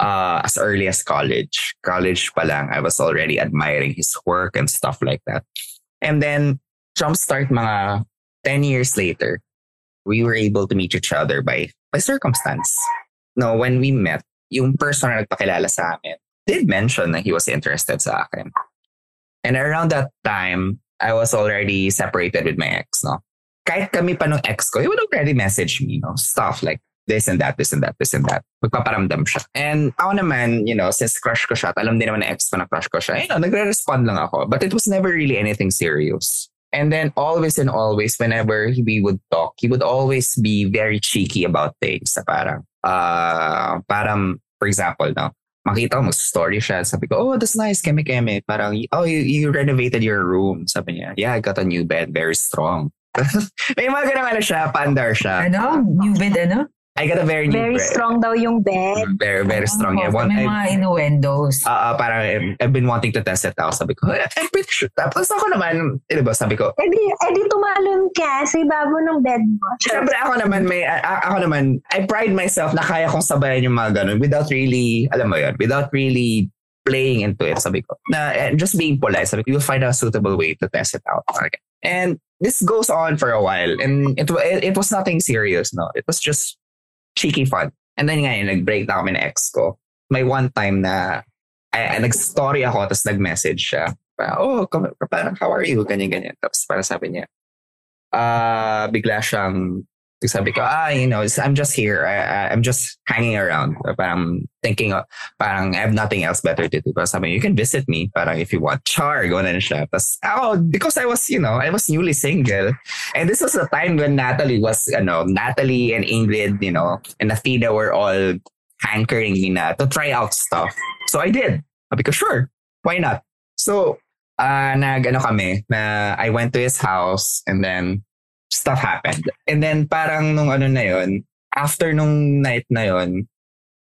uh, as early as college. College pa lang, I was already admiring his work and stuff like that. And then, jumpstart mga 10 years later, we were able to meet each other by by circumstance. No, when we met, yung person na nagpakilala sa amin did mention that he was interested sa akin. And around that time, I was already separated with my ex, no? Kahit kami pa nung ex ko, he would already message me, no? Stuff like this and that, this and that, this and that. Magpaparamdam siya. And ako naman, you know, since crush ko siya, at alam din naman ng ex ko na crush ko siya, you know, nagre-respond lang ako. But it was never really anything serious. And then always and always, whenever we would talk, he would always be very cheeky about things. Na parang, uh, parang, for example, no, makita ko, mag-story siya. Sabi ko, oh, that's nice, keme-keme. Parang, oh, you, you renovated your room. Sabi niya, yeah, I got a new bed, very strong. May mga ganang ano siya, pandar siya. Ano? New bed, ano? I got a very new Very bed. strong daw yung bed. Very, very strong. I Oh, want, may I, mga innuendos. Ah, ah, parang I've- been wanting to test it out. Sabi ko, "Eh, I'm pretty sure. Tapos ako naman, di ba, sabi ko, Eh di, eh di tumalon ka sa ibabo ng bed mo. Siyempre ako naman may a- ako naman I pride myself na kaya kong sabayan yung mga ganun without really alam mo yun without really playing into it sabi ko na eh, just being polite sabi ko you'll find a suitable way to test it out okay. and this goes on for a while and it, it, it was nothing serious no it was just cheeky fun. And then nga yun, nag-break na kami ng ex ko. May one time na ay, ay, nag-story ako tapos nag-message siya. Parang, oh parang how are you? Ganyan ganyan. Tapos para sabi niya ah bigla siyang ko, ah, you know, I'm just here. I, I- I'm just hanging around. Parang thinking, parang I have nothing else better to do. Parang sabi, you can visit me. Parang if you want. Char, gano'n siya. Tapos, oh because I was, you know, I was newly single. And this was a time when Natalie was, you know Natalie and Ingrid, you know, and Athena were all hankering me na to try out stuff. So I did. Ko, sure, why not? So, ah nag, ano kami, na I went to his house and then stuff happened. And then parang nung ano na yon after nung night na yon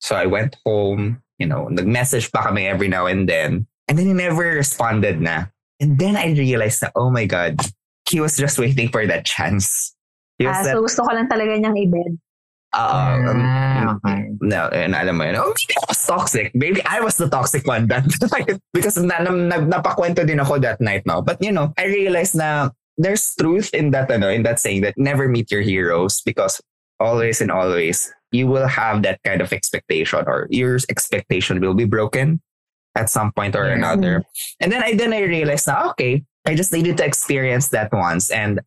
so I went home, you know, nag-message pa kami every now and then. And then he never responded na. And then I realized na, oh my God, he was just waiting for that chance. He was Ah, that, so gusto ko lang talaga niyang i-bed. uh, um, ah, okay. no, and alam mo yun, oh, maybe I was toxic. Maybe I was the toxic one that because na, na, na, napakwento din ako that night now. But you know, I realized na there's truth in that ano, in that saying that never meet your heroes because always and always you will have that kind of expectation or your expectation will be broken at some point or another. And then I then I realized na okay, I just needed to experience that once and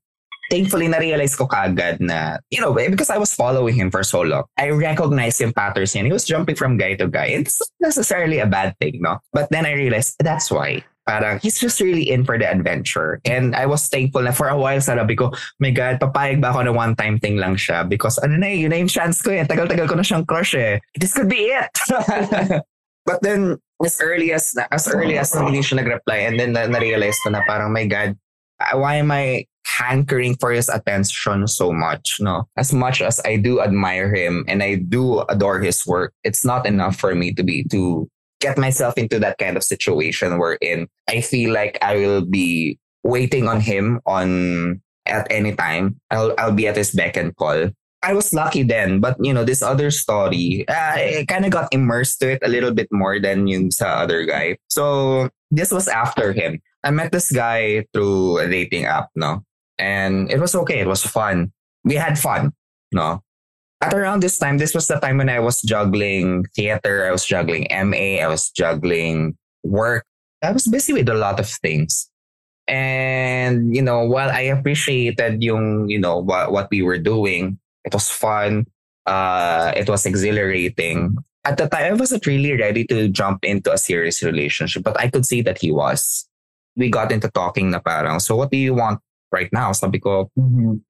thankfully na-realize ko kagad na, you know, eh, because I was following him for so long, I recognized yung patterns niya. He was jumping from guy to guy. It's not necessarily a bad thing, no? But then I realized, that's why. Parang, he's just really in for the adventure. And I was thankful na for a while, sabi ko, my God, papayag ba ako na one-time thing lang siya? Because ano na eh, yun na yung chance ko eh. Tagal-tagal ko na siyang crush eh. This could be it. But then, as early as as early as hindi siya nag-reply and then na, na-realize ko na parang my god why am I hankering for his attention so much no as much as I do admire him and I do adore his work it's not enough for me to be to get myself into that kind of situation wherein I feel like I will be waiting on him on at any time I'll I'll be at his beck and call I was lucky then, but you know, this other story, uh, I kind of got immersed to it a little bit more than yung sa other guy. So this was after him. I met this guy through a dating app, no? And it was okay. It was fun. We had fun, no? At around this time, this was the time when I was juggling theater, I was juggling MA, I was juggling work. I was busy with a lot of things. And, you know, while I appreciated yung, you know, what, what we were doing, it was fun. Uh, it was exhilarating. At the time, I wasn't really ready to jump into a serious relationship, but I could see that he was. We got into talking na parang, so what do you want right now? Sabi ko, mm-hmm.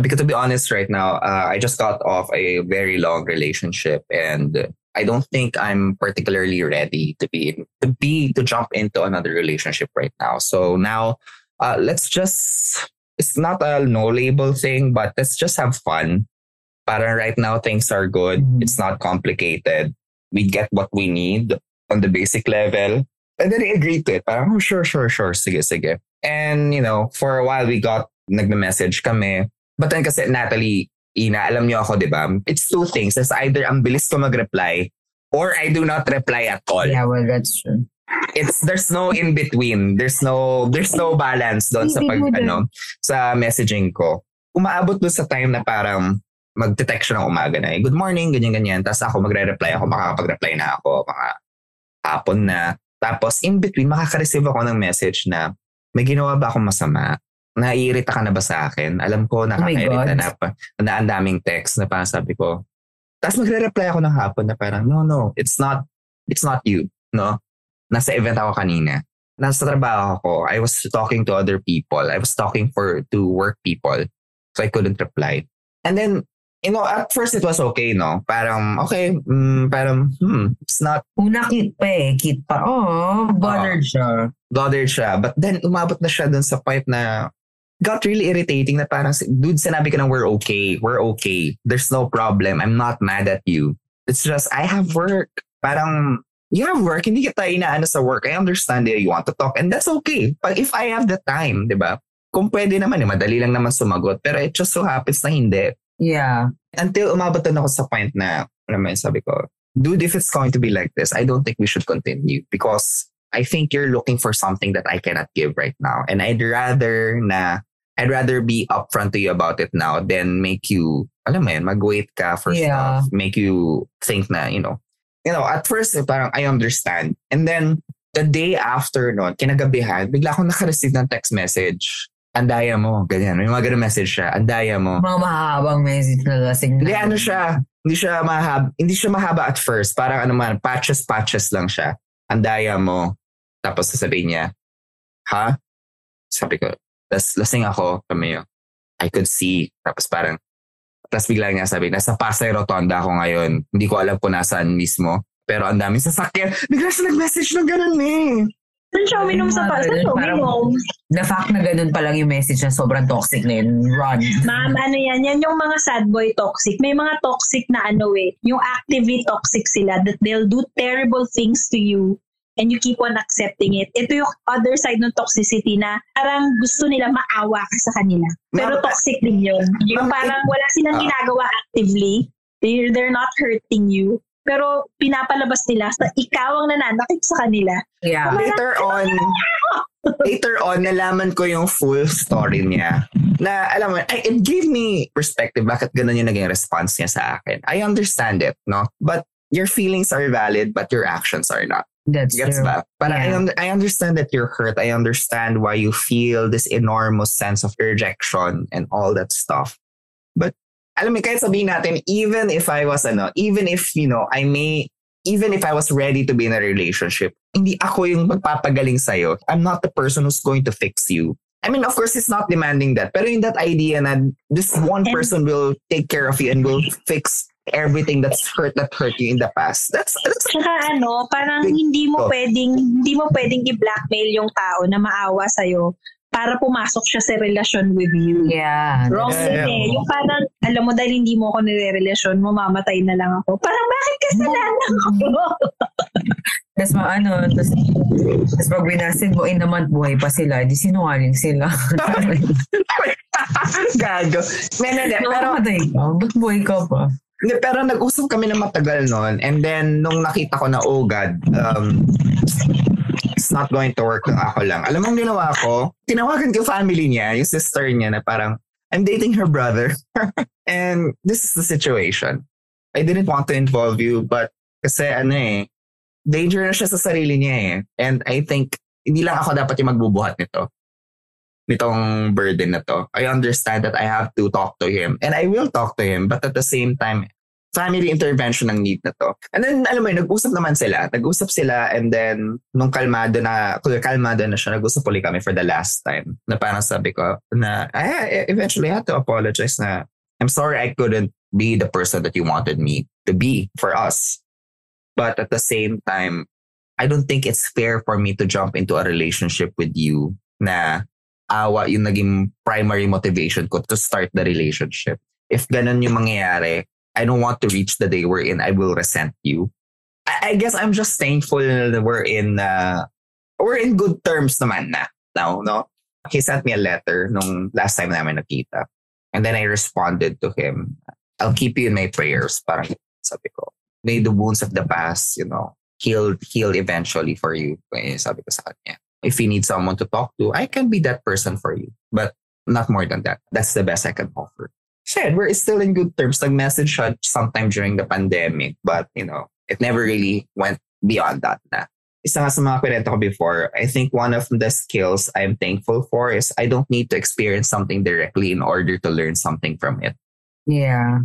Sabi ko, to be honest right now, uh, I just got off a very long relationship and I don't think I'm particularly ready to be to be to jump into another relationship right now. So now uh, let's just it's not a no label thing, but let's just have fun. Para right now things are good. Mm-hmm. It's not complicated. We get what we need on the basic level. And then I agreed to it. Parang, oh, sure, sure, sure. Sige, sige. And, you know, for a while we got nagme-message kami. But then kasi Natalie, Ina, alam niyo ako, di ba? It's two things. It's either ang bilis ko mag-reply or I do not reply at all. Yeah, well, that's true it's there's no in between. There's no there's no balance doon sa pag ano sa messaging ko. Umaabot doon sa time na parang magte-text siya ng umaga na, good morning, ganyan ganyan. Tapos ako magre-reply ako, makakapag-reply na ako mga hapon na. Tapos in between makaka-receive ako ng message na may ginawa ba akong masama? Naiirita ka na ba sa akin? Alam ko nakakairita oh na pa. Na ang daming text na parang sabi ko. Tapos magre-reply ako ng hapon na parang no no, it's not it's not you, no? nasa event ako kanina. Nasa trabaho ako. I was talking to other people. I was talking for to work people. So I couldn't reply. And then, you know, at first it was okay, no? Parang, okay, mm, parang, hmm, it's not... Una kit pa eh, kit pa. Oh, bothered uh, siya. Bothered siya. But then, umabot na siya dun sa point na got really irritating na parang, dude, sinabi ko na we're okay. We're okay. There's no problem. I'm not mad at you. It's just, I have work. Parang, you have work, hindi kita inaano sa work. I understand that you want to talk and that's okay. But if I have the time, di ba? Kung pwede naman, eh, madali lang naman sumagot. Pero it just so happens na hindi. Yeah. Until umabot na ako sa point na, alam mo sabi ko, dude, if it's going to be like this, I don't think we should continue because I think you're looking for something that I cannot give right now. And I'd rather na, I'd rather be upfront to you about it now than make you, alam mo yun, mag-wait ka for yeah. stuff. Make you think na, you know, you know, at first, eh, parang I understand. And then, the day after no, kinagabihan, bigla akong naka-receive ng text message. Andaya mo, ganyan. May mga ganun message siya. Andaya mo. Mga mahabang message na lasing. Hindi, ano siya. Hindi siya mahaba, hindi siya mahaba at first. Parang ano man, patches, patches lang siya. Andaya mo. Tapos sasabihin niya, ha? Sabi ko, tas lasing ako, kami I could see. Tapos parang, tapos bigla niya sabi, nasa Pasay Rotonda ako ngayon. Hindi ko alam kung nasaan mismo. Pero ang daming sasakyan. Bigla siya nag-message ng ganun eh. Saan siya uminom sa Pasay? Saan siya uminom? The fact na ganun pa lang yung message na sobrang toxic na yun, run. Ma'am, ano yan? Yan yung mga sad boy toxic. May mga toxic na ano eh. Yung actively toxic sila that they'll do terrible things to you and you keep on accepting it. Ito yung other side ng toxicity na parang gusto nila maawa ka sa kanila. Pero Ma'am, toxic din yun. Yung parang wala silang uh, ginagawa actively. They're, they're not hurting you. Pero pinapalabas nila sa ikaw ang nananakit sa kanila. Yeah. Later on, later on, nalaman ko yung full story niya. Na, alam mo, it gave me perspective bakit ganun yung naging response niya sa akin. I understand it, no? But your feelings are valid, but your actions are not. That's Gets true. But yeah. I, un- I understand that you're hurt. I understand why you feel this enormous sense of rejection and all that stuff. But alam mo, kahit sabihin natin, even if I was, ano, even if, you know, I may, even if I was ready to be in a relationship, hindi ako yung magpapagaling sa'yo. I'm not the person who's going to fix you. I mean, of course, it's not demanding that. Pero in that idea na this one person will take care of you and will fix everything that's hurt that hurt you in the past. That's that's Tsaka ano, parang hindi mo Oh. pwedeng hindi mo pwedeng i-blackmail yung tao na maawa sa'yo para pumasok siya sa relasyon with you. Yeah. Wrong Yeah, yun yeah. eh. Yung parang, alam mo, dahil hindi mo ako nire-relasyon, mamamatay na lang ako. Parang, bakit kasalanan ko? Tapos ma- ano, tapos, pag binasin mo, in a month, buhay pa sila, di sinungaling sila. gago. Men, hindi, pero ba't buhay ka pa? Hindi, pero nag-usap kami ng matagal noon. And then, nung nakita ko na, oh God, um, it's not going to work ako lang. Alam mo ang ginawa ko? Tinawagan ko family niya, yung sister niya na parang, I'm dating her brother. and this is the situation. I didn't want to involve you, but kasi ano eh, danger na siya sa sarili niya eh. And I think, hindi lang ako dapat yung magbubuhat nito nitong burden na to. I understand that I have to talk to him and I will talk to him but at the same time family intervention ang need na to. And then alam mo yun, nag-usap naman sila. Nag-usap sila and then nung kalmado na kalmado na siya, nag-usap ulit kami for the last time. Na parang sabi ko na I eventually had to apologize na I'm sorry I couldn't be the person that you wanted me to be for us. But at the same time, I don't think it's fair for me to jump into a relationship with you na awa yung naging primary motivation ko to start the relationship. If ganun yung mangyayari, I don't want to reach the day wherein I will resent you. I, I guess I'm just thankful that we're in uh, we're in good terms naman na now, no? He sent me a letter nung last time namin nakita. And then I responded to him, I'll keep you in my prayers. Parang sabi ko, may the wounds of the past, you know, heal, heal eventually for you. Eh, Sabi ko sa kanya. If you need someone to talk to, I can be that person for you. But not more than that. That's the best I can offer. Said, we're still in good terms. Nag-message siya sometime during the pandemic. But, you know, it never really went beyond that na. Isa nga sa mga kwento ko before, I think one of the skills I'm thankful for is I don't need to experience something directly in order to learn something from it. Yeah.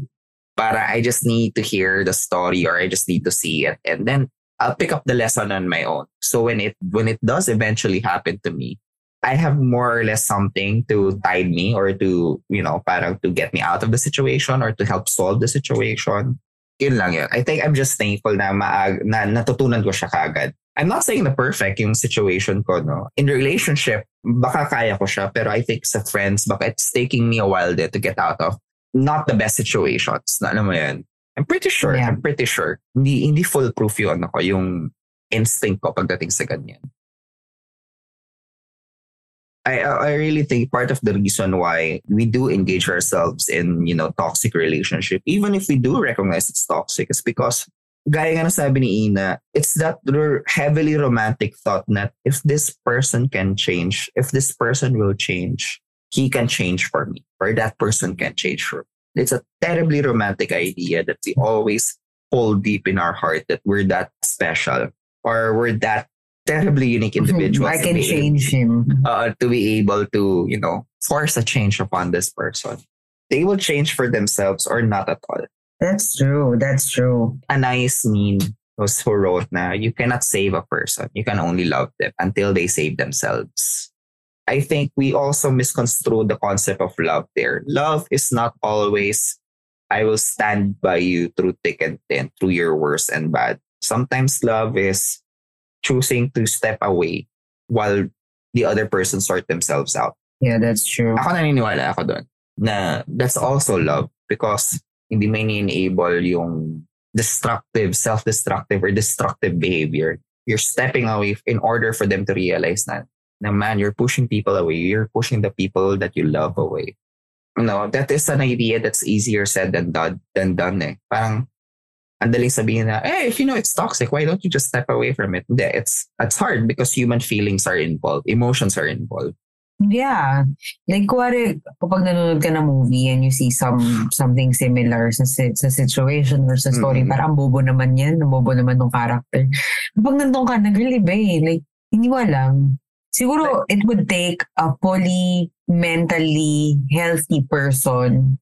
Para I just need to hear the story or I just need to see it. And then I'll pick up the lesson on my own. So when it when it does eventually happen to me, I have more or less something to guide me or to, you know, parang to get me out of the situation or to help solve the situation. Yun lang yun. I think I'm just thankful na, maag, na natutunan ko siya kaagad. I'm not saying na perfect yung situation ko, no? In relationship, baka kaya ko siya, pero I think sa friends, baka it's taking me a while din to get out of not the best situations. Na alam mo yan. I'm pretty sure, Yeah. I'm pretty sure. Hindi, hindi foolproof yun ako, yung instinct ko pagdating sa ganyan. I, I really think part of the reason why we do engage ourselves in, you know, toxic relationship, even if we do recognize it's toxic, is because, gaya nga na sabi ni Ina, it's that heavily romantic thought that if this person can change, if this person will change, he can change for me, or that person can change for me. It's a terribly romantic idea that we always hold deep in our heart that we're that special or we're that terribly unique individual. I can change him. uh, to be able to, you know, force a change upon this person. They will change for themselves or not at all. That's true. That's true. A nice meme was who wrote na you cannot save a person. You can only love them until they save themselves. I think we also misconstrue the concept of love there. Love is not always I will stand by you through thick and thin, through your worst and bad. Sometimes love is choosing to step away while the other person sort themselves out. Yeah, that's true. Ako naniniwala ako doon na that's also love because hindi may enable yung destructive, self-destructive or destructive behavior. You're stepping away in order for them to realize na, na man, you're pushing people away. You're pushing the people that you love away. No, that is an idea that's easier said than done, than done eh. Parang, ang daling sabihin na, hey, if you know it's toxic, why don't you just step away from it? Hindi, it's, it's hard because human feelings are involved. Emotions are involved. Yeah. Like, kuwari, kapag nanonood ka ng movie and you see some something similar sa, sa situation or sa story, Mhm. parang ang bobo naman yan, bobo naman ng character. Kapag nandun ka, nag-relieve eh. Like, hindi mo alam. Siguro, it would take a fully mentally healthy person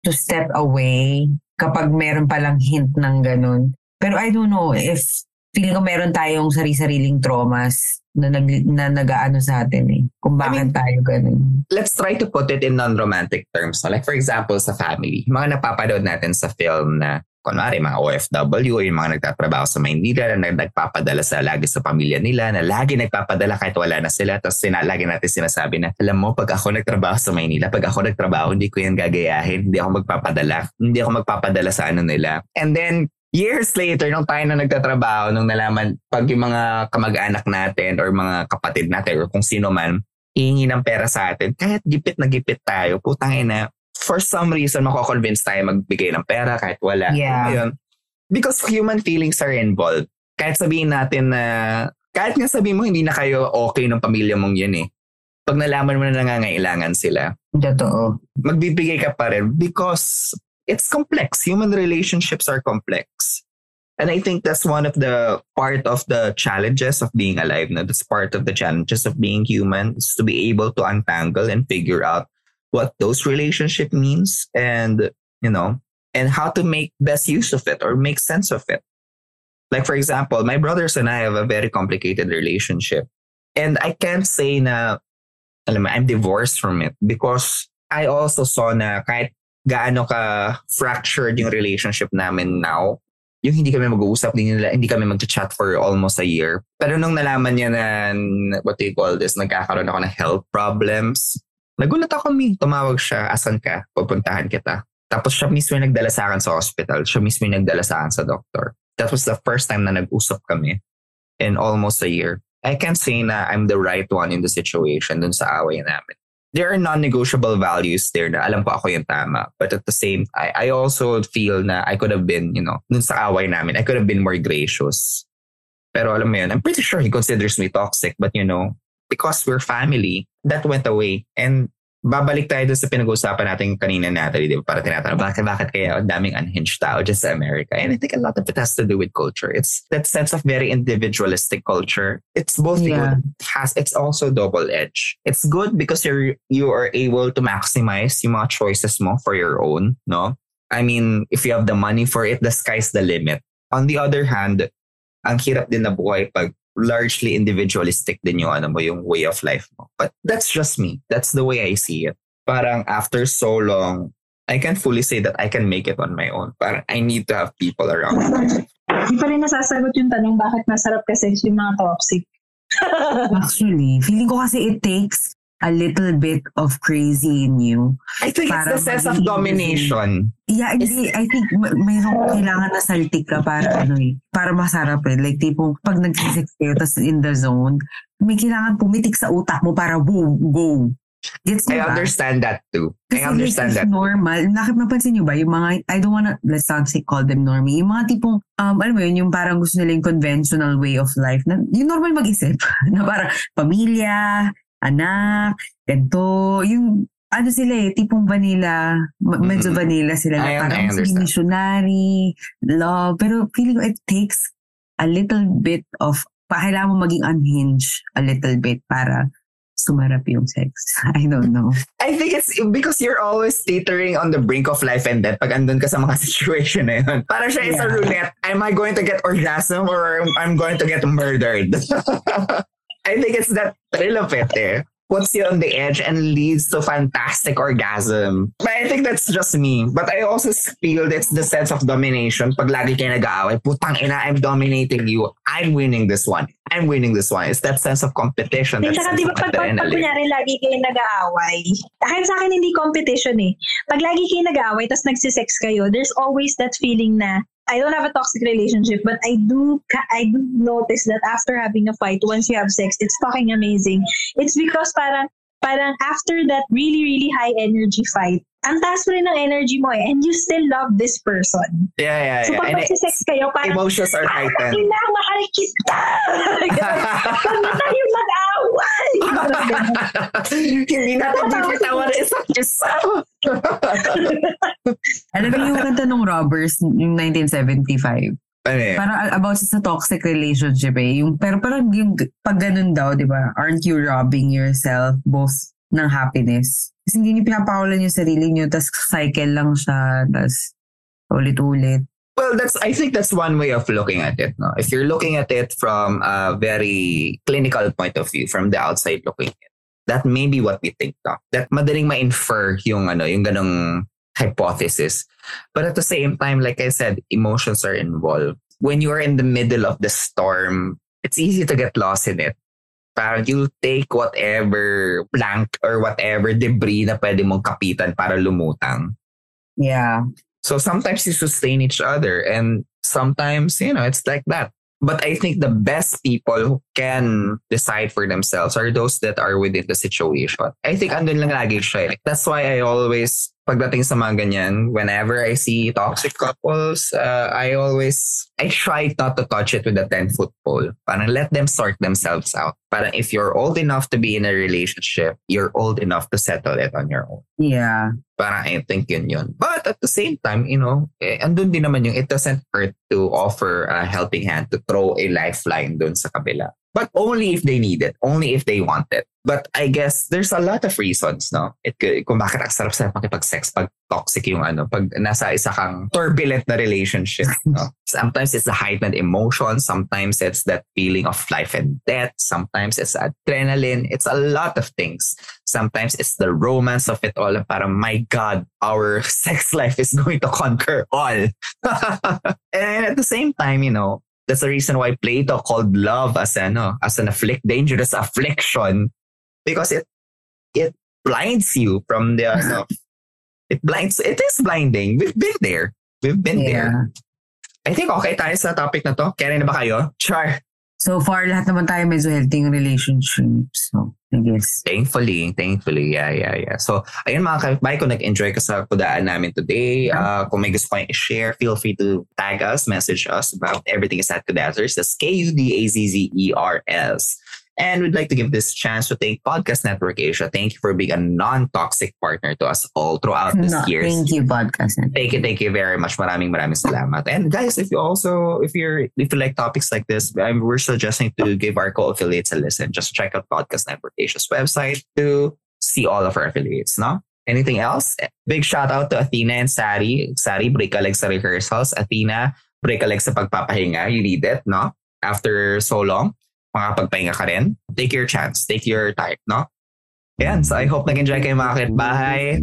to step away kapag meron palang hint ng ganun. Pero I don't know if feeling ko meron tayong sari-sariling traumas na nag na nagaano sa atin eh. Kung bakit I mean, tayo ganun. Let's try to put it in non-romantic terms. No? Like for example, sa family. Mga napapanood natin sa film na kunwari mga OFW yung mga nagtatrabaho sa Maynila na nagpapadala sa lagi sa pamilya nila na lagi nagpapadala kahit wala na sila tapos sina, lagi natin sinasabi na alam mo pag ako nagtrabaho sa Maynila pag ako nagtrabaho hindi ko yan gagayahin hindi ako magpapadala hindi ako magpapadala sa ano nila and then years later, nung tayo na nagtatrabaho, nung nalaman, pag yung mga kamag-anak natin or mga kapatid natin or kung sino man, hihingi ng pera sa atin, kahit gipit na gipit tayo, putang ina, for some reason, mako-convince tayo magbigay ng pera kahit wala. Yeah. Ayun. Because human feelings are involved. Kahit sabihin natin na, kahit nga sabihin mo hindi na kayo okay ng pamilya mong yun eh. Pag nalaman mo na nangangailangan sila, Totoo. magbibigay ka pa rin because it's complex. Human relationships are complex. And I think that's one of the part of the challenges of being alive. No? That's part of the challenges of being human is to be able to untangle and figure out what those relationship means and, you know, and how to make best use of it or make sense of it. Like, for example, my brothers and I have a very complicated relationship. And I can't say na, I'm divorced from it because I also saw na kahit gaano ka fractured yung relationship namin now, yung hindi kami mag-uusap, hindi, nila, hindi kami mag-chat for almost a year. Pero nung nalaman niya na, what do you call this, nagkakaroon ako ng health problems, nagulat ako mi. Tumawag siya, asan ka? Pupuntahan kita. Tapos siya mismo yung nagdala sa akin sa hospital. Siya mismo yung nagdala sa akin sa doctor. That was the first time na nag-usap kami in almost a year. I can't say na I'm the right one in the situation dun sa away namin. There are non-negotiable values there na alam ko ako yung tama. But at the same, I, I also feel na I could have been, you know, dun sa away namin, I could have been more gracious. Pero alam mo yun, I'm pretty sure he considers me toxic. But you know, because we're family, that went away. And babalik tayo dun sa pinag-uusapan natin kanina Natalie, di ba? Para tinatanong, bakit, bakit kaya ang daming unhinged tao just sa America? And I think a lot of it has to do with culture. It's that sense of very individualistic culture. It's both Yeah. good. Has, it's also double-edged. It's good because you're, you are able to maximize yung mga choices mo for your own, no? I mean, if you have the money for it, the sky's the limit. On the other hand, ang hirap din na buhay pag largely individualistic din yung ano mo, yung way of life mo. But that's just me. That's the way I see it. Parang after so long, I can fully say that I can make it on my own. Parang I need to have people around me. Hindi pa rin nasasagot yung tanong bakit masarap kasi yung mga toxic. Actually, feeling ko kasi it takes a little bit of crazy in you. I think it's the sense of domination. Yeah, hindi. I think may- mayroong kailangan na saltik ka para ano eh. Para masarap eh. Like tipong pag nagsisex kayo tas in the zone, may kailangan pumitik sa utak mo para boom, go. Gets I understand that too. Kasi I understand that. normal. Nakip napansin niyo ba? Yung mga, I don't wanna, let's not say call them normie. Yung mga tipong, um, alam mo yun, yung parang gusto nila yung conventional way of life. Na, yung normal mag-isip. na parang pamilya, anak, ganito. Yung, ano sila eh, tipong vanilla. Medyo Mm-mm. vanilla sila. I- Na I parang understand. missionary, love. Pero feeling ko it takes a little bit of, pa, kailangan mo maging unhinged a little bit para sumarap yung sex. I don't know. I think it's because you're always teetering on the brink of life and death pag andun ka sa mga situation na yun. Parang siya is a Yeah. roulette. Am I going to get orgasm or I'm going to get murdered? I think it's that thrill of it eh. Puts you on the edge and leads to fantastic orgasm. But I think that's just me. But I also feel it's the sense of domination. Pag lagi kayo nag-aaway, putang ina, I'm dominating you. I'm winning this one. I'm winning this one. It's that sense of competition. At That saka di ba pag, pag, pag kunyari lagi kayo nag-aaway, kahit sa akin hindi competition eh. Pag lagi kayo nag-aaway tapos nagsisex kayo, there's always that feeling na I don't have a toxic relationship, but I do I do notice that after having a fight, once you have sex, it's fucking amazing. It's because parang parang after that really really high energy fight, ang taas mo rin ng energy mo eh, and you still love this person. Yeah, yeah, So yeah. pag And it- nagsisex kayo, parang emotions are "Ah, heightened. ina, mahal kita! Huwag na tayo mag-away! Hindi natin bibitawan ang isa't isa. Alam mo yung kanta ng Robbers, yung 1975. Ano yun? Parang about sa toxic relationship eh. Yung, pero parang yung pag ganun daw, di ba? Aren't you robbing yourself both ng happiness? Kasi hindi niyo pinapakawalan yung sarili niyo, tas cycle lang siya, tas ulit-ulit. Well, that's I think that's one way of looking at it. No? If you're looking at it from a very clinical point of view, from the outside looking in, that may be what we think. No? That madaling ma-infer yung ano, yung ganong hypothesis. But at the same time, like I said, emotions are involved. When you are in the middle of the storm, it's easy to get lost in it. Parang you'll take whatever plank or whatever debris na pwede mong kapitan para lumutang. Yeah. So sometimes you sustain each other and sometimes, you know, it's like that. But I think the best people who can decide for themselves are those that are within the situation. I think andun lang lagi siya. eh. That's why I always, pagdating sa mga ganyan, whenever I see toxic couples, uh, I always, I try not to touch it with a 10-foot pole. Parang let them sort themselves out. Parang if you're old enough to be in a relationship, you're old enough to settle it on your own. Yeah. Parang I think yun yun. But at the same time, you know, eh, andun din naman yung it doesn't hurt to offer a helping hand, to throw a lifeline dun sa kabila. But only if they need it, only if they want it. But I guess there's a lot of reasons, no? It kung bakit ang sarap-sarap makipag-sex pag toxic yung ano, pag nasa isa kang turbulent na relationship, no? Sometimes it's the heightened emotion, sometimes it's that feeling of life and death, sometimes it's adrenaline, it's a lot of things. Sometimes it's the romance of it all. Parang, my God, our sex life is going to conquer all. and at the same time, you know, that's the reason why Plato called love as ano, as an afflict, dangerous affliction because it it blinds you from the ano, it blinds it is blinding. We've been there. We've been Yeah. there. I think okay tayo sa topic na to. Kaya na ba kayo? Char. So far, lahat naman tayo medyo healthy yung relationship. So, Guess. Thankfully, thankfully, yeah, yeah, yeah. So, ayun mga kapitbahay, kung nag-enjoy ka sa kudaan namin today, uh, kung may gusto kayong i-share, feel free to tag us, message us about everything is at Kudazzers. That's K-U-D-A-Z-Z-E-R-S. And we'd like to give this chance to thank Podcast Network Asia. Thank you for being a non-toxic partner to us all throughout this No, year. thank you, podcast. Thank you, thank you very much. Maraming maraming salamat. And guys, if you also if you're if you like topics like this, um, we're suggesting to give our co-affiliates a listen. Just check out Podcast Network Asia's website to see all of our affiliates. No. Anything else? Big shout out to Athena and Sari. Sari, break a leg sa rehearsals. Athena, break a leg sa pagpapahinga. You need it, no? After so long, makapagpahinga ka rin. Take your chance. Take your time, no? Yan. So I hope nag-enjoy kayo mga kapitbahay.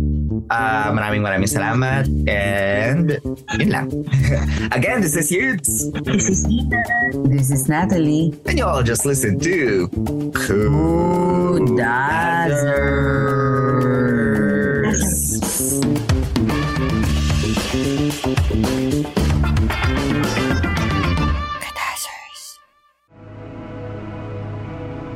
Ah, maraming maraming salamat. And yun lang. Again, this is Yutes. This is Ina. This is Natalie. And you all just listen to Cool Dazzers.